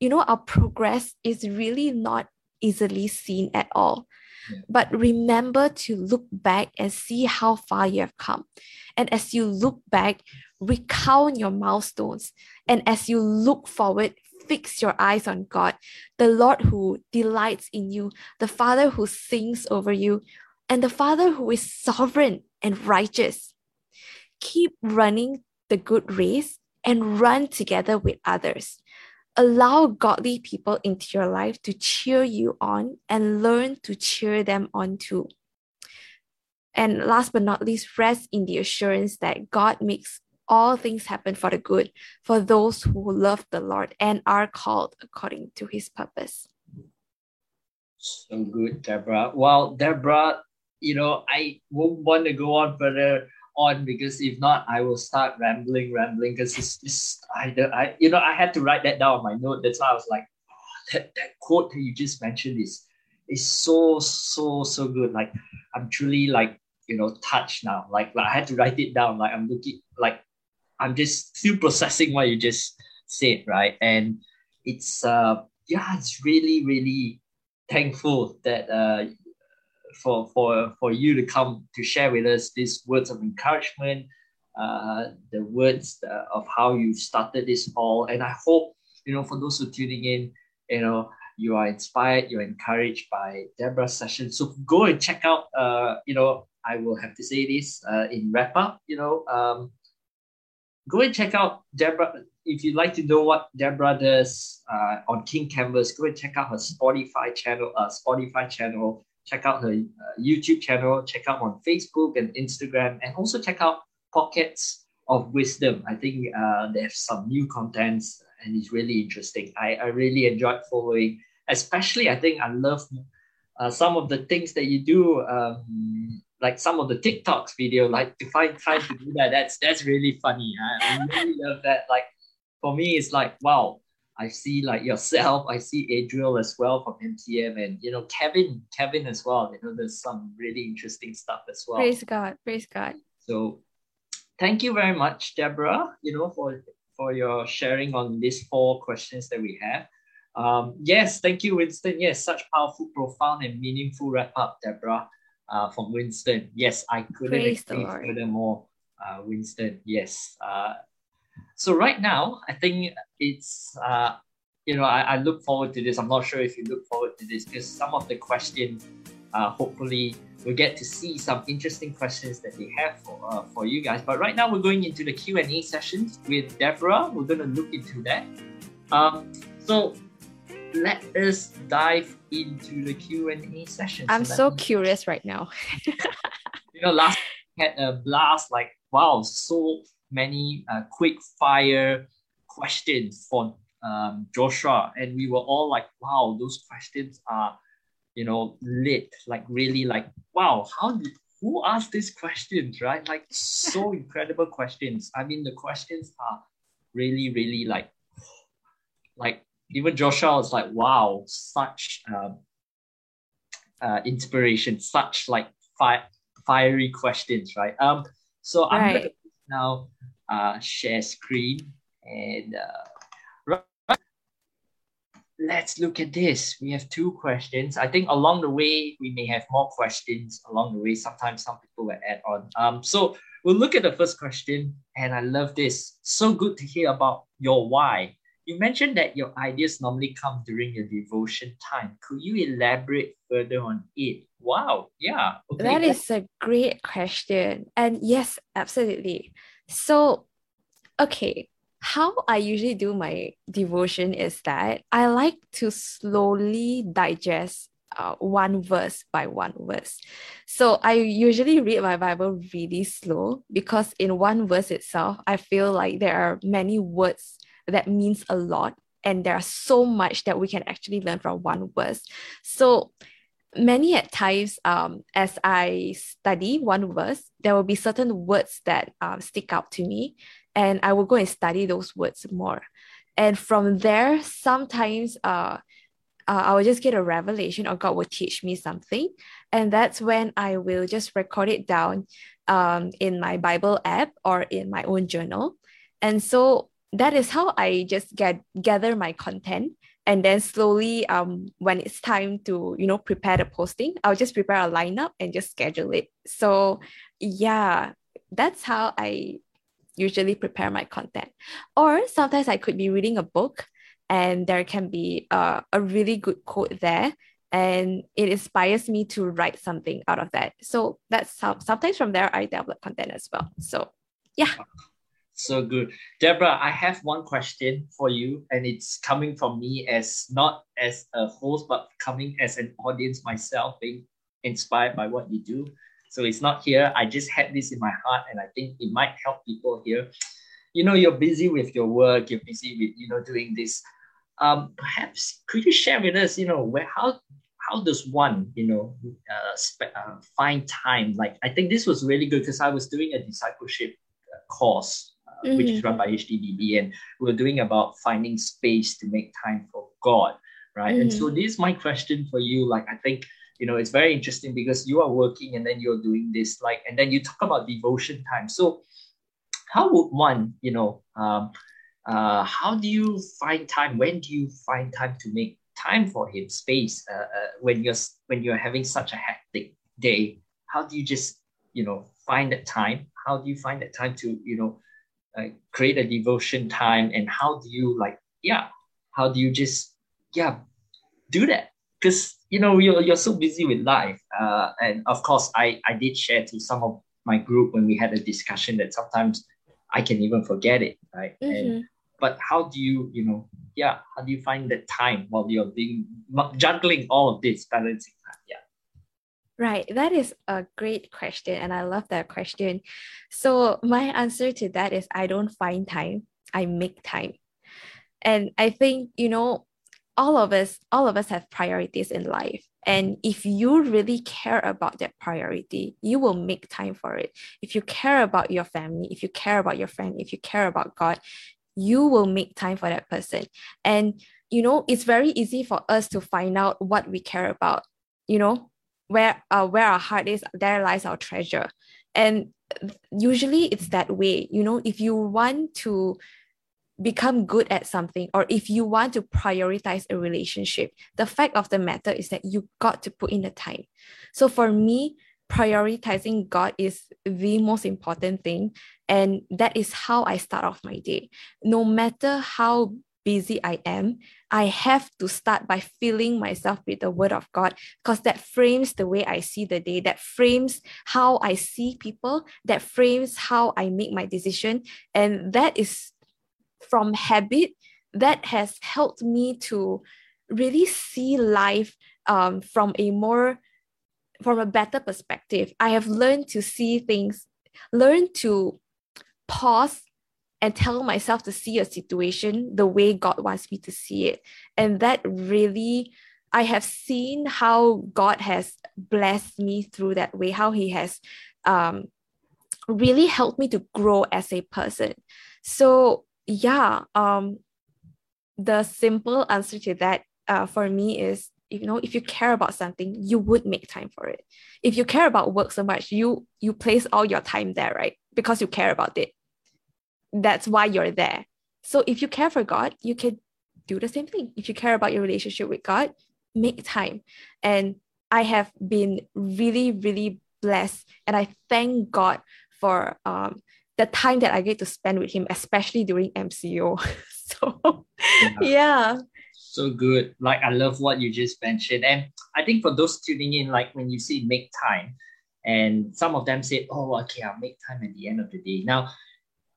You know, our progress is really not easily seen at all. But remember to look back and see how far you have come. And as you look back, recount your milestones. And as you look forward, fix your eyes on God, the Lord who delights in you, the Father who sings over you, and the Father who is sovereign and righteous. Keep running the good race and run together with others. Allow godly people into your life to cheer you on and learn to cheer them on too. And last but not least, rest in the assurance that God makes all things happen for the good for those who love the Lord and are called according to his purpose. So good, Deborah. Well, Deborah, you know, I won't want to go on further on because if not, I will start rambling, rambling because it's just, I, don't I, you know, I had to write that down on my note. That's why I was like, oh, that, that quote that you just mentioned is, is so, so, so good. Like, I'm truly like, you know, touched now. Like, like I had to write it down. Like, I'm looking, like, I'm just still processing what you just said, right? And it's, uh, yeah, it's really, really thankful that uh, for for for you to come to share with us these words of encouragement, uh, the words uh, of how you started this all, and I hope you know for those who tuning in, you know you are inspired, you're encouraged by Deborah's session. So go and check out. Uh, you know, I will have to say this uh, in wrap up. You know, um, go and check out Deborah. If you'd like to know what Deborah does uh, on King Kanvas, go and check out her Spotify channel. Uh, Spotify channel. Check out her uh, YouTube channel. Check out on Facebook and Instagram, and also check out Pockets of Wisdom. I think uh, they have some new contents, and it's really interesting. I, I really enjoyed following. Especially, I think I love uh, some of the things that you do. Um, like some of the TikToks video, like to find time to do that. That's that's really funny. I, I really love that. Like for me, it's like wow. I see like yourself. I see Adriel as well from MTM, and you know Kevin, Kevin as well. You know, there's some really interesting stuff as well. Praise God, praise God. So, thank you very much, Deborah. You know for for your sharing on these four questions that we have. Um, yes, thank you, Winston. Yes, such powerful, profound, and meaningful wrap up, Deborah uh, from Winston. Yes, I couldn't Praise agree furthermore, uh, Winston. Yes. Uh, so right now, I think it's uh, you know I, I look forward to this. I'm not sure if you look forward to this because some of the questions, uh, hopefully, we'll get to see some interesting questions that they have for uh, for you guys. But right now, we're going into the Q and A sessions with Deborah. We're gonna look into that. Um, so let us dive into the Q&A session. I'm so, so curious right now. you know, last had a blast, like, wow, so many uh, quick fire questions for um, Joshua. And we were all like, wow, those questions are, you know, lit, like really like, wow, how did, who asked these questions, right? Like so incredible questions. I mean, the questions are really, really like, like even Joshua was like, wow, such um, uh, inspiration, such like fi- fiery questions, right? Um, so I'm gonna now uh, share screen and uh, let's look at this. We have two questions. I think along the way we may have more questions along the way. Sometimes some people will add on. Um, so we'll look at the first question, and I love this. So good to hear about your why you mentioned that your ideas normally come during your devotion time. Could you elaborate further on it? Wow, yeah. Okay. That is a great question. And yes, absolutely. So, okay, how I usually do my devotion is that I like to slowly digest uh, one verse by one verse. So I usually read my Bible really slow because in one verse itself, I feel like there are many words that means a lot and there are so much that we can actually learn from one verse so many at times um, as i study one verse there will be certain words that um, stick out to me and i will go and study those words more and from there sometimes uh, uh, I will just get a revelation or God will teach me something. And that's when I will just record it down um, in my Bible app or in my own journal. And so that is how I just get gather my content and then slowly um when it's time to you know prepare the posting I'll just prepare a lineup and just schedule it. So yeah that's how I usually prepare my content. Or sometimes I could be reading a book and there can be a, a really good quote there and it inspires me to write something out of that. So that's how sometimes from there I develop content as well. So yeah so good. Deborah, I have one question for you, and it's coming from me as not as a host, but coming as an audience myself, being inspired by what you do. So it's not here. I just had this in my heart, and I think it might help people here. you know, you're busy with your work, you're busy with, you know, doing this. Um, perhaps could you share with us, you know, where how how does one, you know, uh, uh, find time? Like, I think this was really good because I was doing a discipleship uh, course, mm-hmm. which is mm-hmm. run by HTDB, and we're doing about finding space to make time for God, right? Mm-hmm. And so mm-hmm. this is my question for you. Like, I think you know it's very interesting because you are working and then you're doing this, like, and then you talk about devotion time. So, how would one, you know, um, uh, how do you find time? When do you find time to make time for him, space uh, uh, when you're when you're having such a hectic day? How do you just you know find that time? How do you find that time to you know uh, create a devotion time? And how do you like yeah? How do you just yeah do that? Because you know you're you're so busy with life, uh, and of course I I did share to some of my group when we had a discussion that sometimes I can even forget it, right? Mm-hmm. And but how do you you know yeah how do you find the time while you're being juggling all of this balancing yeah Right, that is a great question, and I love that question. So, my answer to that is I don't find time, I make time. And I think, you know, all of us, all of us have priorities in life. And if you really care about that priority, you will make time for it. If you care about your family, if you care about your friend, if you care about God, you will make time for that person and you know it's very easy for us to find out what we care about you know where uh, where our heart is there lies our treasure and usually it's that way you know if you want to become good at something or if you want to prioritize a relationship the fact of the matter is that you got to put in the time so for me prioritizing God is the most important thing. And that is how I start off my day. No matter how busy I am, I have to start by filling myself with the word of God because that frames the way I see the day, that frames how I see people, that frames how I make my decision. And that is from habit that has helped me to really see life um, from a more from a better perspective. I have learned to see things, learn to pause and tell myself to see a situation the way God wants me to see it. And that really, I have seen how God has blessed me through that way, how He has um, really helped me to grow as a person. So, yeah, um, the simple answer to that uh, for me is you know if you care about something you would make time for it if you care about work so much you you place all your time there right because you care about it that's why you're there so if you care for god you can do the same thing if you care about your relationship with god make time and i have been really really blessed and i thank god for um, the time that i get to spend with him especially during mco so yeah. yeah so good. Like I love what you just mentioned. And I think for those tuning in, like when you see make time, and some of them said, Oh, okay, I'll make time at the end of the day. Now,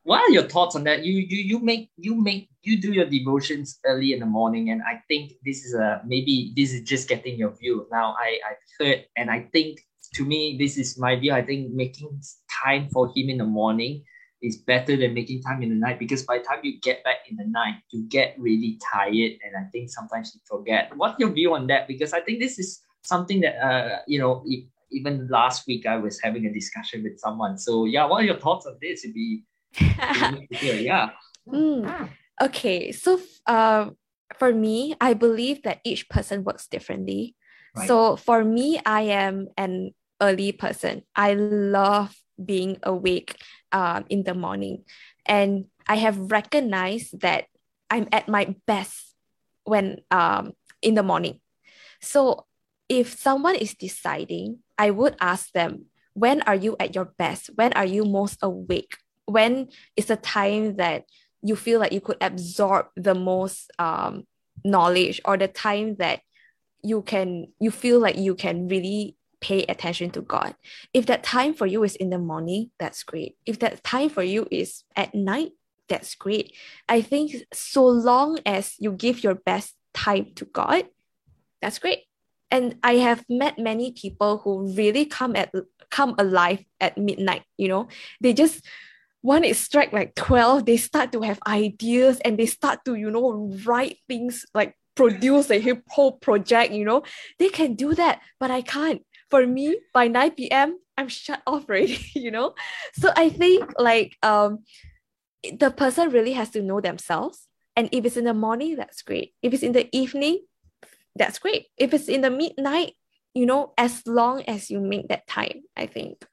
what are your thoughts on that? You you you make you make you do your devotions early in the morning, and I think this is a maybe this is just getting your view. Now I I've heard and I think to me this is my view. I think making time for him in the morning is better than making time in the night because by the time you get back in the night, you get really tired, and I think sometimes you forget. What's your view on that? Because I think this is something that uh you know even last week I was having a discussion with someone. So yeah, what are your thoughts on this? It'd be yeah. Mm. Okay, so uh, for me, I believe that each person works differently. Right. So for me, I am an early person. I love being awake um, in the morning. And I have recognized that I'm at my best when um, in the morning. So if someone is deciding, I would ask them, when are you at your best? When are you most awake? When is the time that you feel like you could absorb the most um, knowledge or the time that you can you feel like you can really pay attention to God. If that time for you is in the morning, that's great. If that time for you is at night, that's great. I think so long as you give your best time to God, that's great. And I have met many people who really come at come alive at midnight, you know. They just when it strike like 12 they start to have ideas and they start to you know write things like produce a whole project you know. They can do that but i can't. For me by 9 p.m i'm shut off already you know. So i think like um the person really has to know themselves. And if it's in the morning that's great. If it's in the evening that's great. If it's in the midnight you know as long as you make that time i think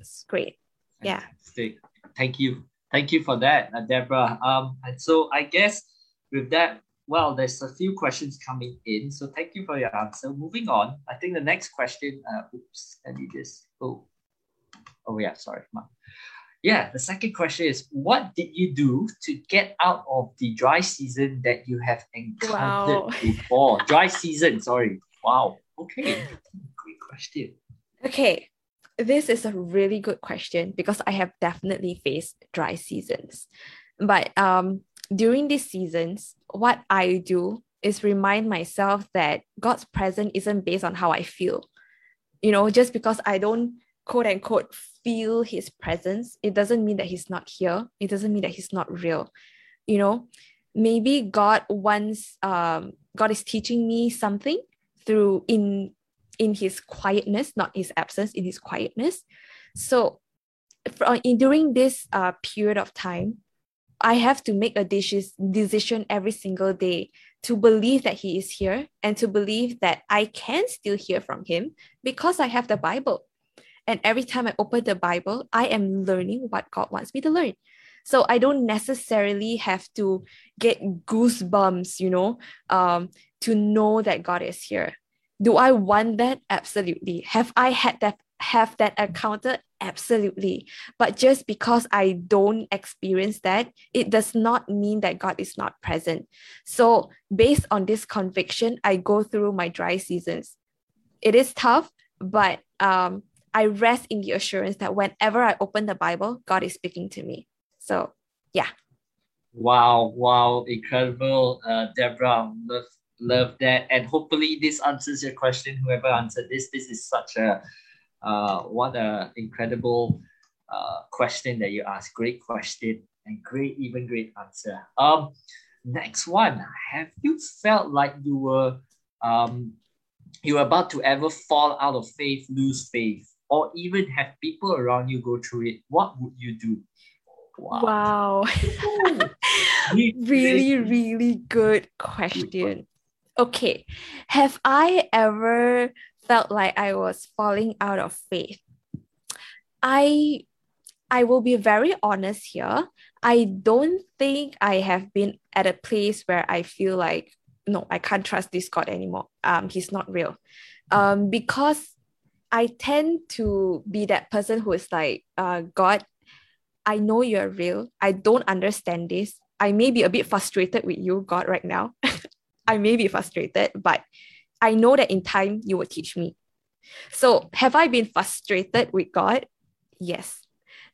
it's great. Yeah. Fantastic. Thank you thank you for that uh, deborah um and so i guess with that well, there's a few questions coming in, so thank you for your answer. Moving on, I think the next question. Uh, oops, let me just. Oh, oh yeah, sorry. Yeah, the second question is, what did you do to get out of the dry season that you have encountered wow. before? Dry season, sorry. Wow. Okay, great question. Okay, this is a really good question because I have definitely faced dry seasons, but um during these seasons, what I do is remind myself that God's presence isn't based on how I feel. You know, just because I don't quote unquote feel his presence, it doesn't mean that he's not here. It doesn't mean that he's not real. You know, maybe God wants um God is teaching me something through in in his quietness, not his absence, in his quietness. So for, in during this uh, period of time, I have to make a decision every single day to believe that He is here and to believe that I can still hear from Him because I have the Bible. And every time I open the Bible, I am learning what God wants me to learn. So I don't necessarily have to get goosebumps, you know, um, to know that God is here. Do I want that? Absolutely. Have I had that have that encounter? Absolutely. But just because i don't experience that it does not mean that god is not present. So based on this conviction i go through my dry seasons. It is tough but um, i rest in the assurance that whenever i open the bible god is speaking to me. So yeah. Wow. Wow. Incredible uh, deborah love that and hopefully this answers your question whoever answered this this is such a uh, what an incredible uh, question that you asked. Great question and great, even great answer. Um, next one. Have you felt like you were um, you were about to ever fall out of faith, lose faith, or even have people around you go through it? What would you do? Wow. wow. really, really good question. Okay. Have I ever felt like I was falling out of faith. I I will be very honest here. I don't think I have been at a place where I feel like no, I can't trust this God anymore. Um, he's not real. Um, because I tend to be that person who is like, uh, God, I know you're real. I don't understand this. I may be a bit frustrated with you, God, right now. I may be frustrated, but I know that in time you will teach me. So have I been frustrated with God? Yes.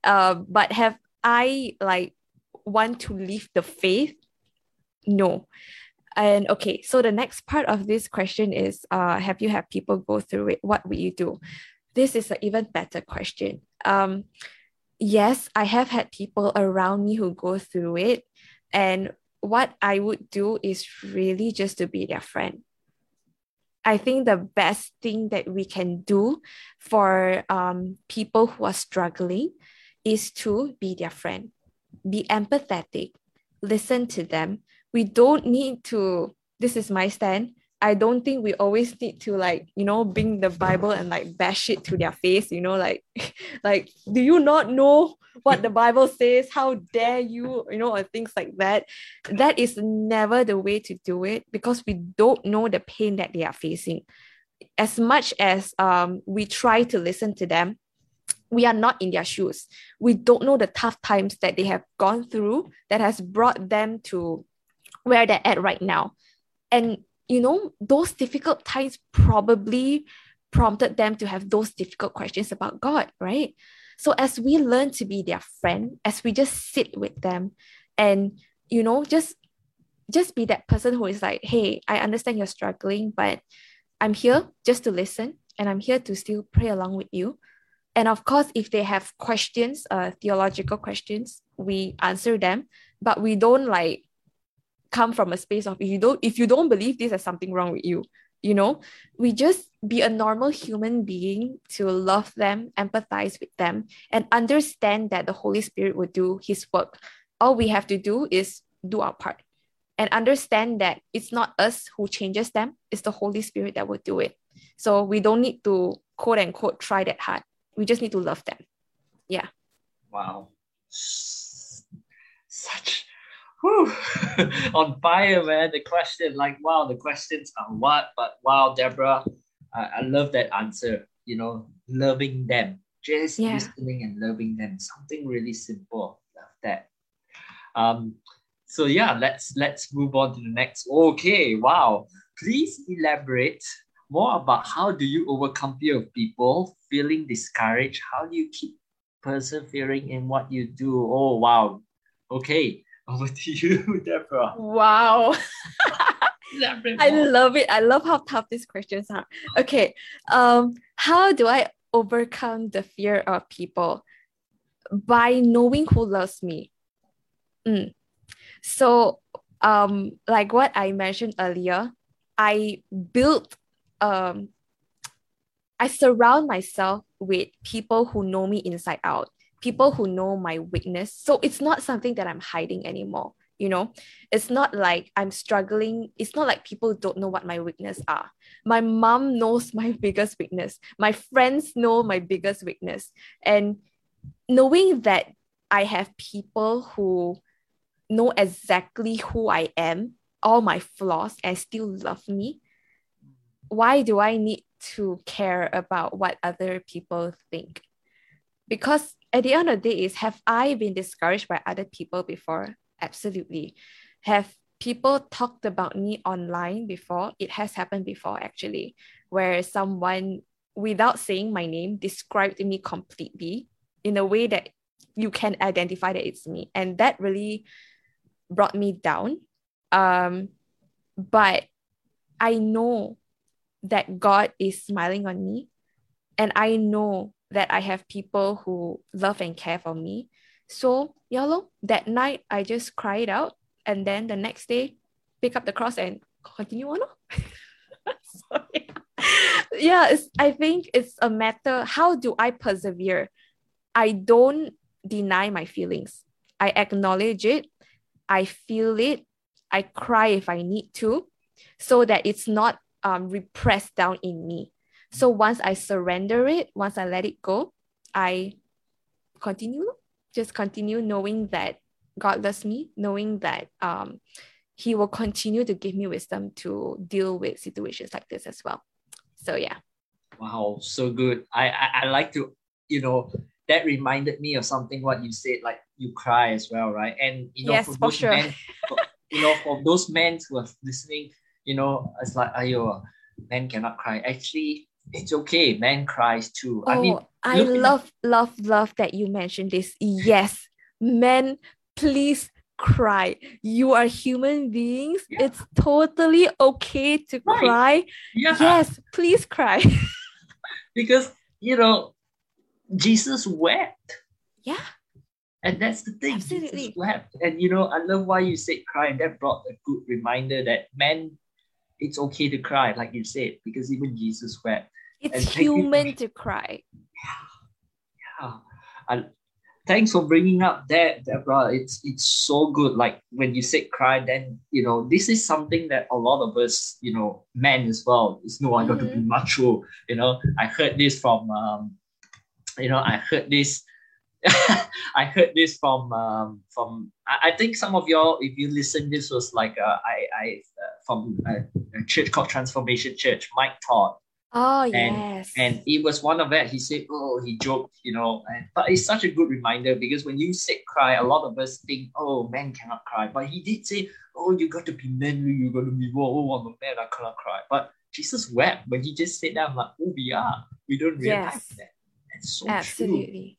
Uh, but have I like want to leave the faith? No. And okay, so the next part of this question is uh, have you had people go through it? What would you do? This is an even better question. Um, yes, I have had people around me who go through it. And what I would do is really just to be their friend. I think the best thing that we can do for um, people who are struggling is to be their friend, be empathetic, listen to them. We don't need to, this is my stand, I don't think we always need to like, you know, bring the Bible and like bash it to their face, you know, like, like, do you not know what the Bible says? How dare you, you know, or things like that. That is never the way to do it because we don't know the pain that they are facing. As much as um we try to listen to them, we are not in their shoes. We don't know the tough times that they have gone through that has brought them to where they're at right now. And you know, those difficult times probably prompted them to have those difficult questions about God, right? So as we learn to be their friend, as we just sit with them and, you know, just just be that person who is like, hey, I understand you're struggling, but I'm here just to listen and I'm here to still pray along with you. And of course, if they have questions, uh, theological questions, we answer them, but we don't like come from a space of if you don't if you don't believe this, there's something wrong with you. You know, we just be a normal human being to love them, empathize with them, and understand that the Holy Spirit will do His work. All we have to do is do our part and understand that it's not us who changes them, it's the Holy Spirit that will do it. So we don't need to quote unquote try that hard. We just need to love them. Yeah. Wow. Such on fire, man. The question, like, wow, the questions are what? But wow, Deborah, I, I love that answer. You know, loving them, just yeah. listening and loving them. Something really simple. Love that. Um, so yeah, let's let's move on to the next. Okay, wow. Please elaborate more about how do you overcome fear of people, feeling discouraged? How do you keep persevering in what you do? Oh wow. Okay, over to you, Deborah. Wow. I love it. I love how tough these questions are. Okay. Um, how do I overcome the fear of people? By knowing who loves me. Mm. So, um, like what I mentioned earlier, I built, um, I surround myself with people who know me inside out, people who know my weakness. So it's not something that I'm hiding anymore. You know, it's not like I'm struggling. It's not like people don't know what my weakness are. My mom knows my biggest weakness. My friends know my biggest weakness. And knowing that I have people who know exactly who I am, all my flaws, and still love me, why do I need to care about what other people think? Because at the end of the day, is have I been discouraged by other people before? Absolutely. Have people talked about me online before? It has happened before actually, where someone without saying my name described me completely in a way that you can identify that it's me. And that really brought me down. Um, but I know that God is smiling on me, and I know that I have people who love and care for me. So, yellow, that night I just cried out, and then the next day, pick up the cross and continue on. so, yeah, yeah it's, I think it's a matter how do I persevere? I don't deny my feelings. I acknowledge it I feel it. I cry if I need to, so that it's not um, repressed down in me. So once I surrender it, once I let it go, I continue, just continue knowing that God loves me, knowing that um, He will continue to give me wisdom to deal with situations like this as well. So yeah. Wow, so good. I I, I like to, you know, that reminded me of something what you said, like you cry as well, right? And you know, yes, for, for sure. men, for, you know, for those men who are listening, you know, it's like, ayo, men cannot cry. Actually, it's okay. Men cries too. Oh, I mean, I love, love, love that you mentioned this. Yes, men, please cry. You are human beings. Yeah. It's totally okay to right. cry. Yeah. Yes, please cry. because you know Jesus wept. Yeah. And that's the thing. Absolutely. Jesus wept. And you know, I love why you said cry, and that brought a good reminder that man, it's okay to cry, like you said, because even Jesus wept. It's and human to cry. Yeah. Yeah. And thanks for bringing up that, Deborah. It's it's so good. Like when you said cry, then you know, this is something that a lot of us, you know, men as well. It's no, I got to be mm-hmm. macho. You know, I heard this from um, you know, I heard this. I heard this from um, from I, I, think some of y'all, if you listen, this was like uh, I I from a, a, church called Transformation Church, Mike Todd. Oh and, yes. And it was one of that. He said, "Oh, he joked, you know." And, but it's such a good reminder because when you say cry, a lot of us think, "Oh, men cannot cry," but he did say, "Oh, you got to be manly. You got to be. Oh, I'm a man. I cannot cry." But Jesus wept when he just said that. I'm like, "Oh, we are. We don't realize yes. that." It's so Absolutely.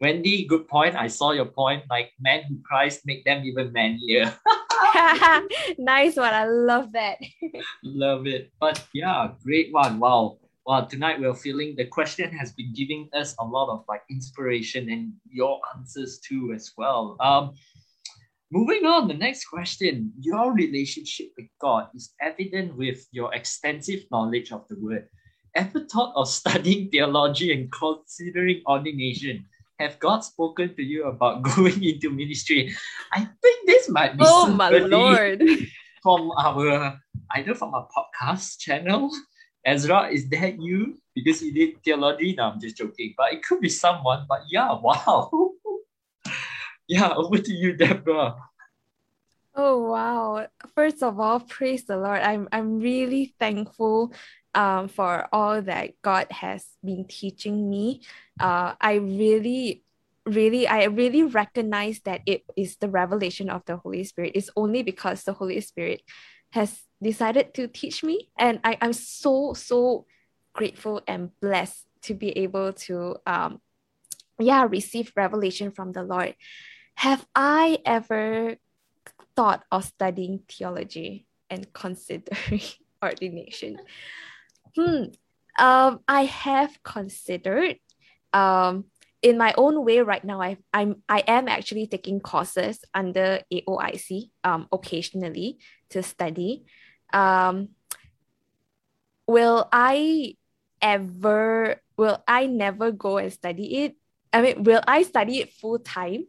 True. Wendy, good point. I saw your point. Like men who cries make them even manlier. nice one. I love that. love it. But yeah, great one. Wow. well, tonight we're feeling the question has been giving us a lot of like inspiration and your answers too as well. Um, moving on, the next question: Your relationship with God is evident with your extensive knowledge of the Word. Ever thought of studying theology and considering ordination? Have God spoken to you about going into ministry? I think this might be oh my lord from our either from our podcast channel. Ezra, is that you? Because you did theology. No, I'm just joking. But it could be someone. But yeah, wow. yeah, over to you, Deborah. Oh wow. First of all, praise the Lord. I'm I'm really thankful um for all that God has been teaching me. Uh I really really I really recognize that it is the revelation of the Holy Spirit. It's only because the Holy Spirit has decided to teach me. And I, I'm so, so grateful and blessed to be able to um yeah receive revelation from the Lord. Have I ever thought of studying theology and considering ordination? Hmm. Um, I have considered um in my own way right now I I'm I am actually taking courses under AOIC um occasionally to study. Um will I ever will I never go and study it? I mean will I study it full time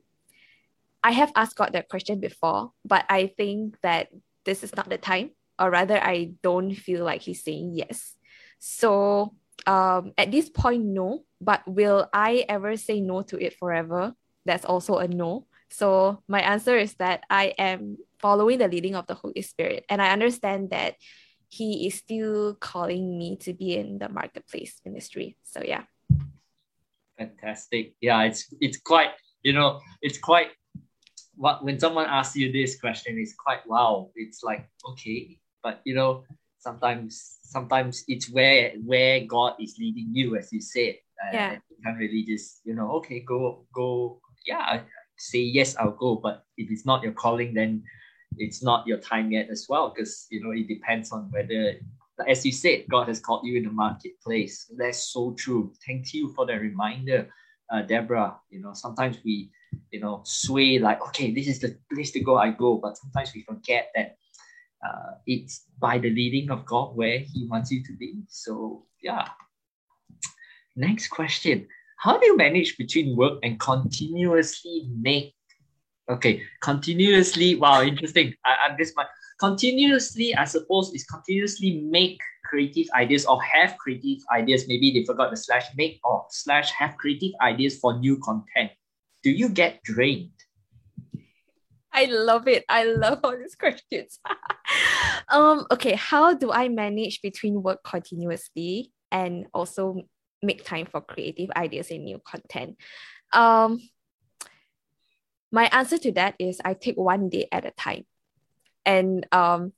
I have asked God that question before but I think that this is not the time or rather I don't feel like he's saying yes so um, at this point, no. But will I ever say no to it forever? That's also a no. So my answer is that I am following the leading of the Holy Spirit, and I understand that He is still calling me to be in the marketplace ministry. So yeah. Fantastic. Yeah, it's it's quite you know it's quite what when someone asks you this question, it's quite wow. It's like okay, but you know sometimes sometimes it's where where God is leading you, as you said. Yeah. you can't really just you know okay go go. Yeah say yes I'll go, but if it's not your calling, then it's not your time yet as well because you know it depends on whether as you said god has called you in the marketplace. That's so true. Thank you for the reminder uh, deborah. You know sometimes we you know sway like okay this is the place to go i go. But sometimes we forget that uh, it's by the leading of God where He wants you to be. So, yeah. Next question How do you manage between work and continuously make? Okay, continuously, wow, interesting. I, I'm just my continuously, I suppose, is continuously make creative ideas or have creative ideas. Maybe they forgot the slash make or slash have creative ideas for new content. Do you get drained? I love it. I love all these questions. um, okay, how do I manage between work continuously and also make time for creative ideas and new content? Um, my answer to that is I take one day at a time. And um,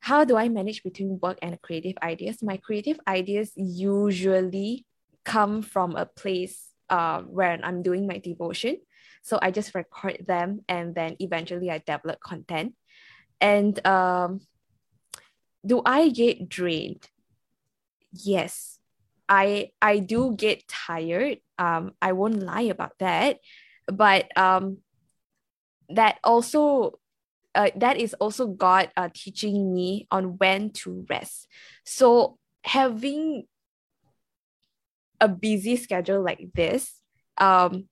how do I manage between work and creative ideas? My creative ideas usually come from a place uh, where I'm doing my devotion so I just record them and then eventually I develop content. And um, do I get drained? Yes. I I do get tired. Um, I won't lie about that. But um, that also uh, that is also God uh, teaching me on when to rest. So having a busy schedule like this, um,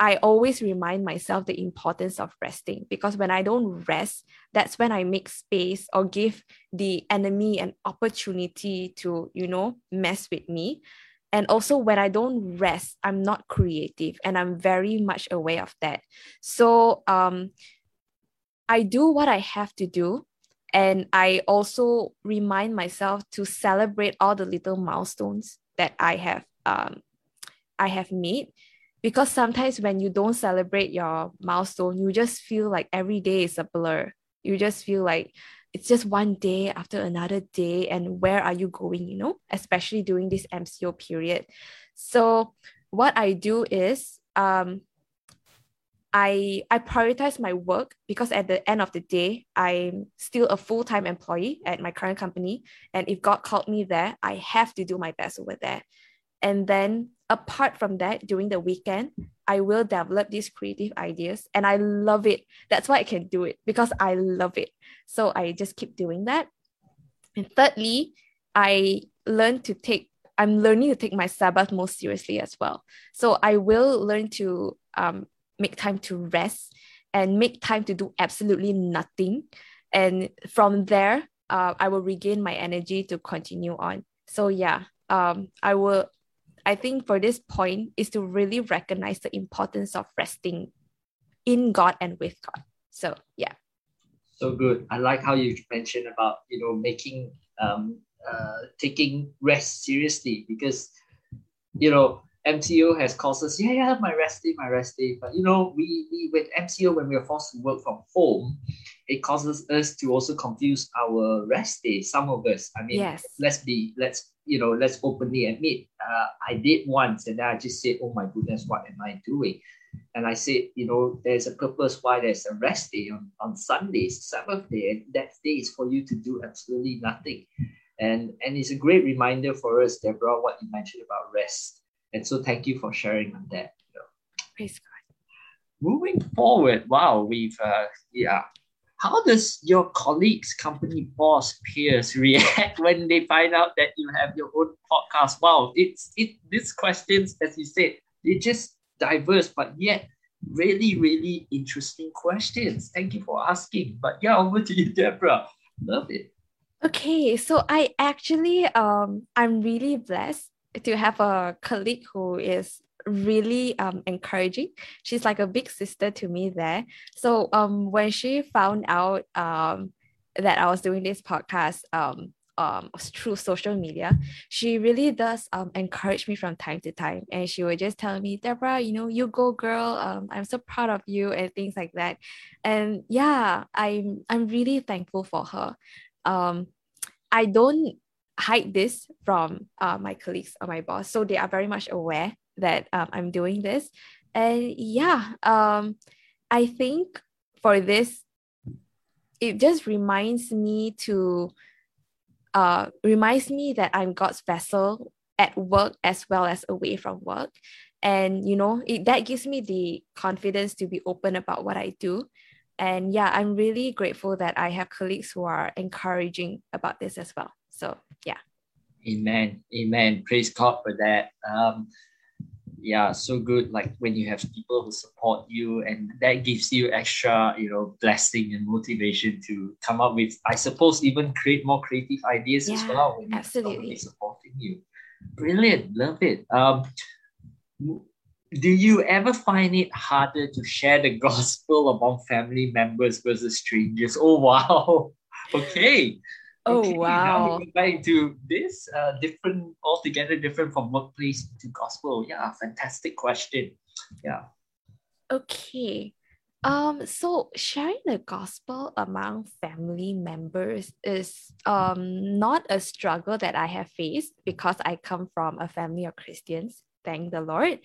I always remind myself the importance of resting because when I don't rest, that's when I make space or give the enemy an opportunity to, you know, mess with me. And also, when I don't rest, I'm not creative, and I'm very much aware of that. So, um, I do what I have to do, and I also remind myself to celebrate all the little milestones that I have, um, I have made because sometimes when you don't celebrate your milestone, you just feel like every day is a blur. You just feel like it's just one day after another day, and where are you going, you know, especially during this MCO period. So, what I do is, um, I I prioritize my work because at the end of the day, I'm still a full-time employee at my current company. And if God called me there, I have to do my best over there. And then apart from that, during the weekend, I will develop these creative ideas and I love it. That's why I can do it because I love it. So I just keep doing that. And thirdly, I learn to take I'm learning to take my Sabbath more seriously as well. So I will learn to um, make time to rest and make time to do absolutely nothing. And from there, uh, I will regain my energy to continue on. So yeah, um, I will. I think for this point is to really recognize the importance of resting in God and with God. So yeah. So good. I like how you mentioned about you know making um, uh, taking rest seriously because you know MCO has caused us, yeah, yeah, my rest day, my rest day. But you know, we, we with MCO, when we are forced to work from home, it causes us to also confuse our rest day. Some of us, I mean, yes. let's be, let's, you know, let's openly admit, uh, I did once and then I just said, oh my goodness, what am I doing? And I said, you know, there's a purpose why there's a rest day on, on Sundays, Sabbath day, and that day is for you to do absolutely nothing. And, and it's a great reminder for us, Deborah, what you mentioned about rest and so thank you for sharing on that. You know. Praise God. Moving forward, wow, we've uh, yeah. How does your colleagues, company boss, peers react when they find out that you have your own podcast? Wow, it's it these questions, as you said, they're just diverse, but yet really, really interesting questions. Thank you for asking. But yeah, over to you, Deborah. Love it. Okay, so I actually um I'm really blessed to have a colleague who is really um encouraging. She's like a big sister to me there. So um when she found out um that I was doing this podcast um um through social media, she really does um encourage me from time to time. And she would just tell me, Deborah, you know, you go girl. Um, I'm so proud of you and things like that. And yeah, I'm I'm really thankful for her. Um I don't hide this from uh, my colleagues or my boss. So they are very much aware that um, I'm doing this. And yeah, um, I think for this, it just reminds me to uh, reminds me that I'm God's vessel at work as well as away from work. And you know, it, that gives me the confidence to be open about what I do. And yeah, I'm really grateful that I have colleagues who are encouraging about this as well. So yeah. Amen. Amen. Praise God for that. Um, yeah, so good. Like when you have people who support you, and that gives you extra, you know, blessing and motivation to come up with, I suppose, even create more creative ideas yeah, as well. When absolutely. supporting you. Brilliant. Love it. Um, do you ever find it harder to share the gospel among family members versus strangers? Oh wow. okay. Oh okay, wow! Back into this uh, different, altogether different from workplace to gospel. Yeah, fantastic question. Yeah. Okay. Um, so sharing the gospel among family members is um not a struggle that I have faced because I come from a family of Christians, thank the Lord.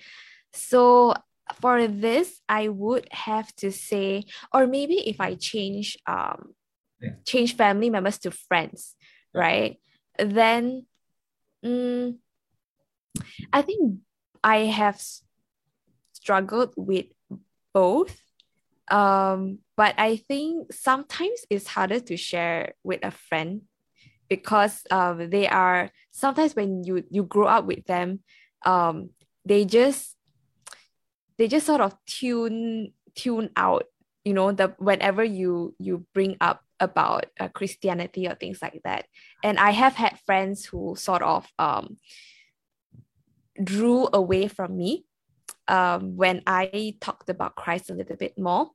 So for this, I would have to say, or maybe if I change um yeah. change family members to friends, right? Then mm, I think I have struggled with both. Um, but I think sometimes it's harder to share with a friend because um, they are sometimes when you you grow up with them, um, they just they just sort of tune tune out you know the whenever you you bring up about uh, Christianity or things like that. And I have had friends who sort of um, drew away from me um, when I talked about Christ a little bit more.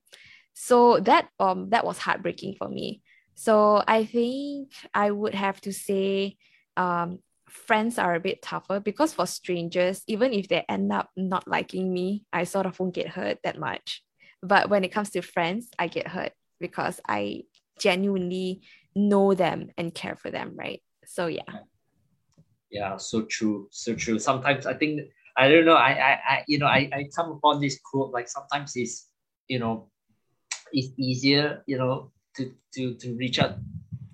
So that um that was heartbreaking for me. So I think I would have to say um, friends are a bit tougher because for strangers, even if they end up not liking me, I sort of won't get hurt that much. But when it comes to friends, I get hurt because I genuinely know them and care for them, right? So yeah. Yeah, so true, so true. Sometimes I think I don't know. I, I, I you know, I, I come upon this quote like sometimes it's you know, it's easier, you know, to to to reach out.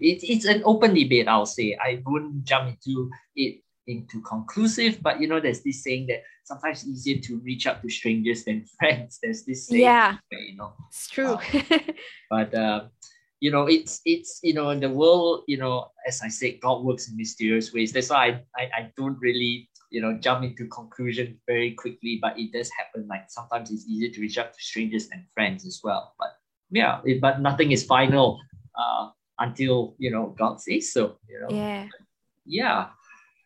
It, it's an open debate, I'll say. I wouldn't jump into it into conclusive, but you know, there's this saying that sometimes easier to reach out to strangers than friends. There's this saying, yeah, you know, it's true. Uh, but uh, you know, it's it's you know, in the world, you know, as I said, God works in mysterious ways. That's why I, I, I don't really you know jump into conclusion very quickly, but it does happen. Like sometimes it's easier to reach out to strangers and friends as well. But yeah, it, but nothing is final uh, until you know God says so. You know. Yeah. Yeah.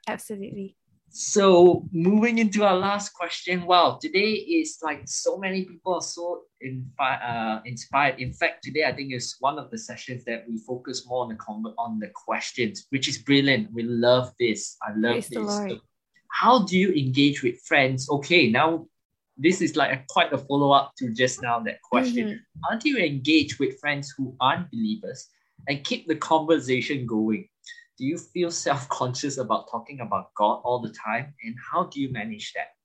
Absolutely. So moving into our last question. Wow, today is like so many people are so infi- uh, inspired. In fact, today I think is one of the sessions that we focus more on the com- on the questions, which is brilliant. We love this. I love Praise this. So how do you engage with friends? Okay, now this is like a, quite a follow up to just now that question. Mhm. How do you engage with friends who aren't believers and keep the conversation going? Do you feel self conscious about talking about God all the time? And how do you manage that?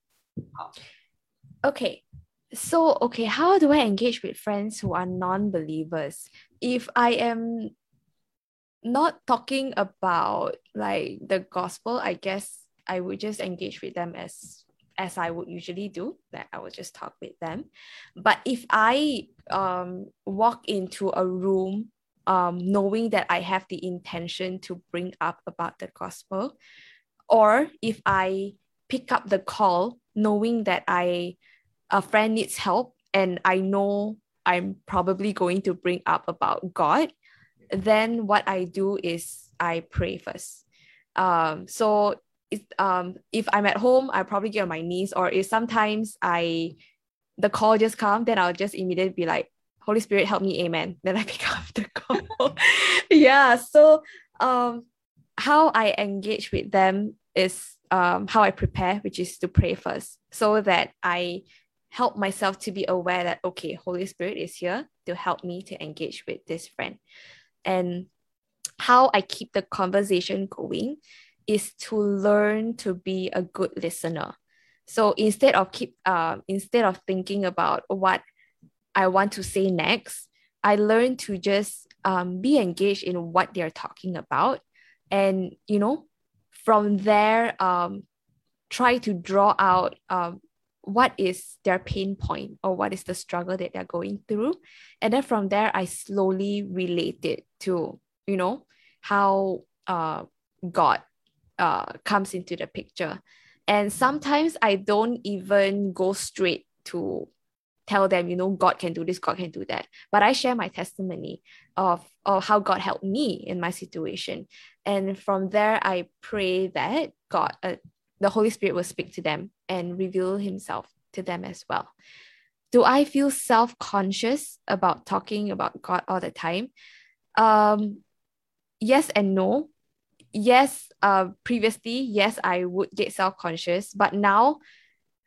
Okay. So, okay, how do I engage with friends who are non-believers? If I am not talking about like the gospel, I guess I would just engage with them as as I would usually do. That I would just talk with them. But if I um walk into a room um knowing that I have the intention to bring up about the gospel, or if I pick up the call knowing that I a friend needs help and I know I'm probably going to bring up about God, then what I do is I pray first. Um, so it, um, if I'm at home, I probably get on my knees, or if sometimes I the call just come, then I'll just immediately be like, Holy Spirit, help me, amen. Then I pick up the call. yeah. So um how I engage with them is um how I prepare, which is to pray first, so that I help myself to be aware that okay, Holy Spirit is here to help me to engage with this friend. And how I keep the conversation going is to learn to be a good listener. So instead of keep uh, instead of thinking about what I want to say next, I learn to just um, be engaged in what they're talking about, and you know, from there, um, try to draw out um, what is their pain point or what is the struggle that they're going through, and then from there, I slowly relate it to you know how uh, God uh, comes into the picture. And sometimes I don't even go straight to tell them, you know, God can do this, God can do that. But I share my testimony of, of how God helped me in my situation. And from there, I pray that God, uh, the Holy Spirit will speak to them and reveal himself to them as well. Do I feel self conscious about talking about God all the time? Um, yes and no yes, uh, previously, yes, I would get self conscious, but now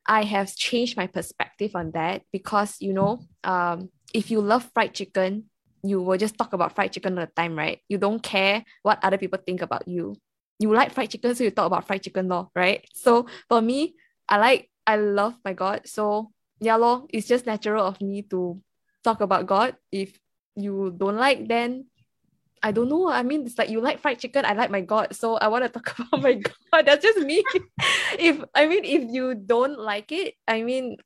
I have changed my perspective on that because you know, um, if you love fried chicken, you will just talk about fried chicken all the time, right? You don't care what other people think about you. You like fried chicken, so you talk about fried chicken, law, right? So for me, I like, I love my God. So yeah, law, it's just natural of me to talk about God. If you don't like, then I don't know. I mean, it's like you like fried chicken. I like my God. So I want to talk about my God. That's just me. if I mean, if you don't like it, I mean,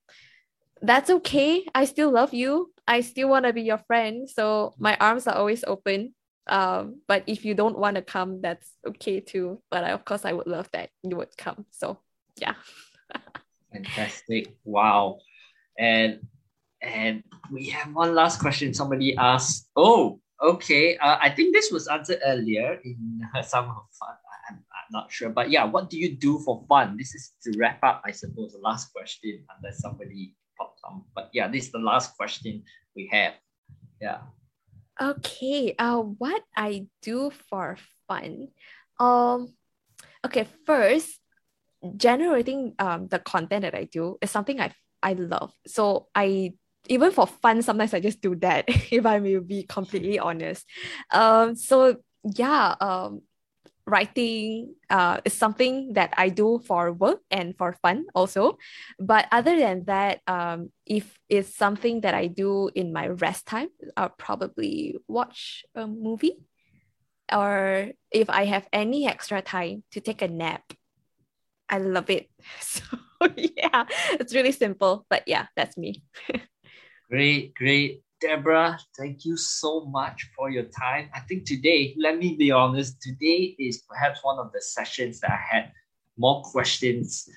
that's okay. I still love you. I still want to be your friend. So my arms are always open. Um, but if you don't want to come, that's okay too. But I, of course, I would love that you would come. So yeah. Fantastic. Wow. And and we have one last question. Somebody asked, oh, Okay, uh, I think this was answered earlier in some of fun. I'm, I'm not sure, but yeah, what do you do for fun? This is to wrap up, I suppose, the last question, unless somebody popped on. But yeah, this is the last question we have. Yeah. Okay. Uh, what I do for fun? Um, okay. First, generating um the content that I do is something I I love. So I even for fun, sometimes I just do that, if I may be completely honest. Um, so yeah, um, writing uh, is something that I do for work and for fun also. But other than that, um, if it's something that I do in my rest time, I'll probably watch a movie. Or if I have any extra time to take a nap, I love it. So yeah, it's really simple. But yeah, that's me. great, great. Deborah, thank you so much for your time. I think today, let me be honest, today is perhaps one of the sessions that I had more questions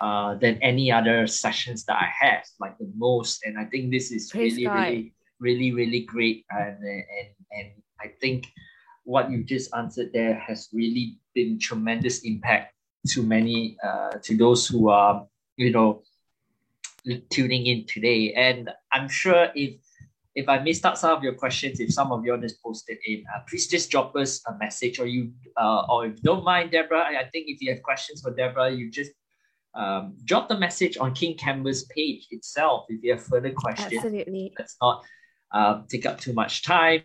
uh, than any other sessions that I had, like the most. And I think this is Praise really, God. really, really, really great. And, and, and I think what you just answered there has really been tremendous impact to many, uh, to those who are, you know, tuning in today. And I'm sure if if I missed out some of your questions, if some of you just posted in, uh, please just drop us a message or you, uh, or if you don't mind, Deborah, I think if you have questions for Deborah, you just um, drop the message on King Kanvas page itself if you have further questions. Absolutely. Let's not uh, take up too much time.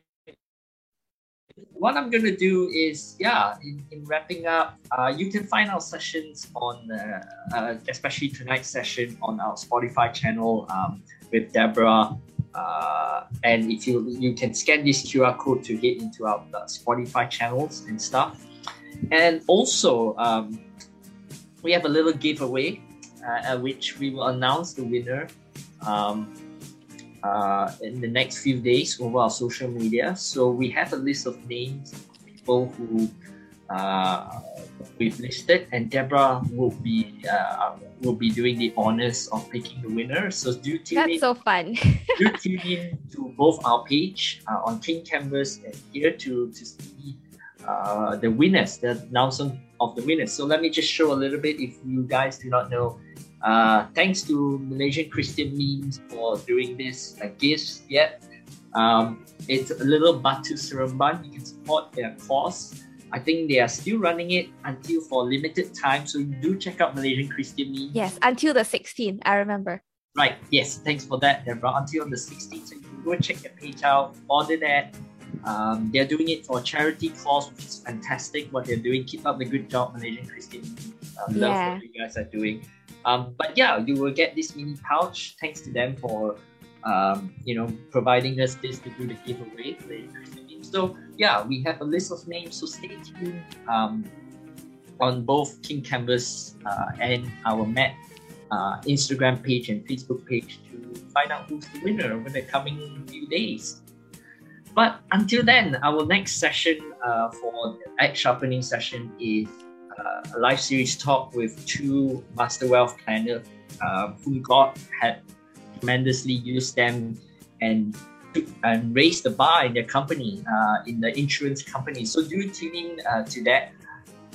What I'm to do is, yeah, in, in wrapping up, uh, you can find our sessions on, uh, uh, especially tonight's session on our Spotify channel um, with Deborah uh, and if you you can scan this QR code to get into our uh, Spotify channels and stuff. And also, um, we have a little giveaway, uh, which we will announce the winner um, uh, in the next few days over our social media. So we have a list of names, people who uh, we've listed, and Deborah will be uh, will be doing the honors of picking the winner. So do tune That's in. so fun. do tune in to both our page uh, on King Kanvas and here to to see uh, the winners, the announcement of the winners. So let me just show a little bit. If you guys do not know, uh, thanks to Malaysian Christian Memes for doing this uh, gifts yet. Um, it's a little Batu Seremban. You can support their cause. I think they are still running it until for limited time. So do check out Malaysian Christian Me. Yes, until the 16th, I remember. Right, yes, thanks for that, Deborah. Until the 16th, so you can go check the page out, order that. Um, they're doing it for charity cause, which is fantastic what they're doing. Keep up the good job, Malaysian Christian. Yeah. Love what you guys are doing. Um, but yeah, you will get this mini pouch. Thanks to them for um, you know providing us this to do the giveaway. So yeah, we have a list of names. So stay tuned um, on both King Kanvas uh, and our Met uh, Instagram page and Facebook page to find out who's the winner over the coming few days. But until then, our next session uh, for the Act Sharpening session is a live series talk with two Master Wealth Planners uh, whom God had tremendously used them and and raise the bar in their company, uh, in the insurance company. So do tune in uh, to that.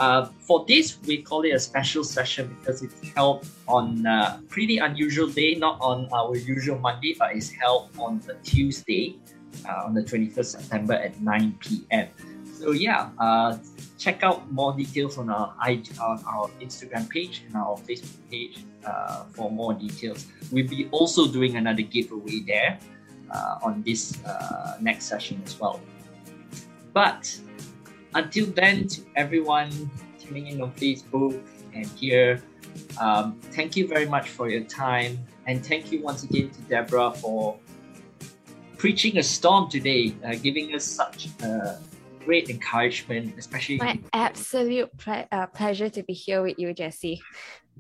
Uh, for this, we call it a special session because it's held on a pretty unusual day, not on our usual Monday, but it's held on a Tuesday, uh, on the 21st September at 9 p.m. So yeah, uh, check out more details on our, on our Instagram page and our Facebook page uh, for more details. We'll be also doing another giveaway there uh, on this uh, next session as well. But until then, to everyone tuning in on Facebook and here, um, thank you very much for your time. And thank you once again to Deborah for preaching a storm today, uh, giving us such uh, great encouragement, especially. My absolute ple- uh, pleasure to be here with you, Jesse.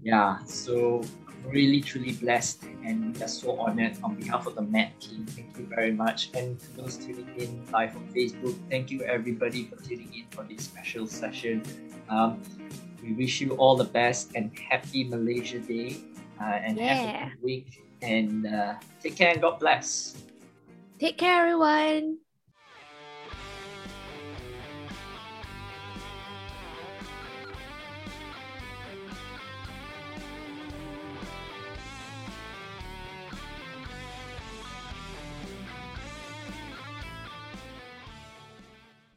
Yeah, so really truly blessed and just so honored on behalf of the Met team. Thank you very much. And to those tuning in live on Facebook, thank you everybody for tuning in for this special session. Um, we wish you all the best and happy Malaysia Day uh, and yeah. have a good week. And uh, take care and God bless. Take care, everyone.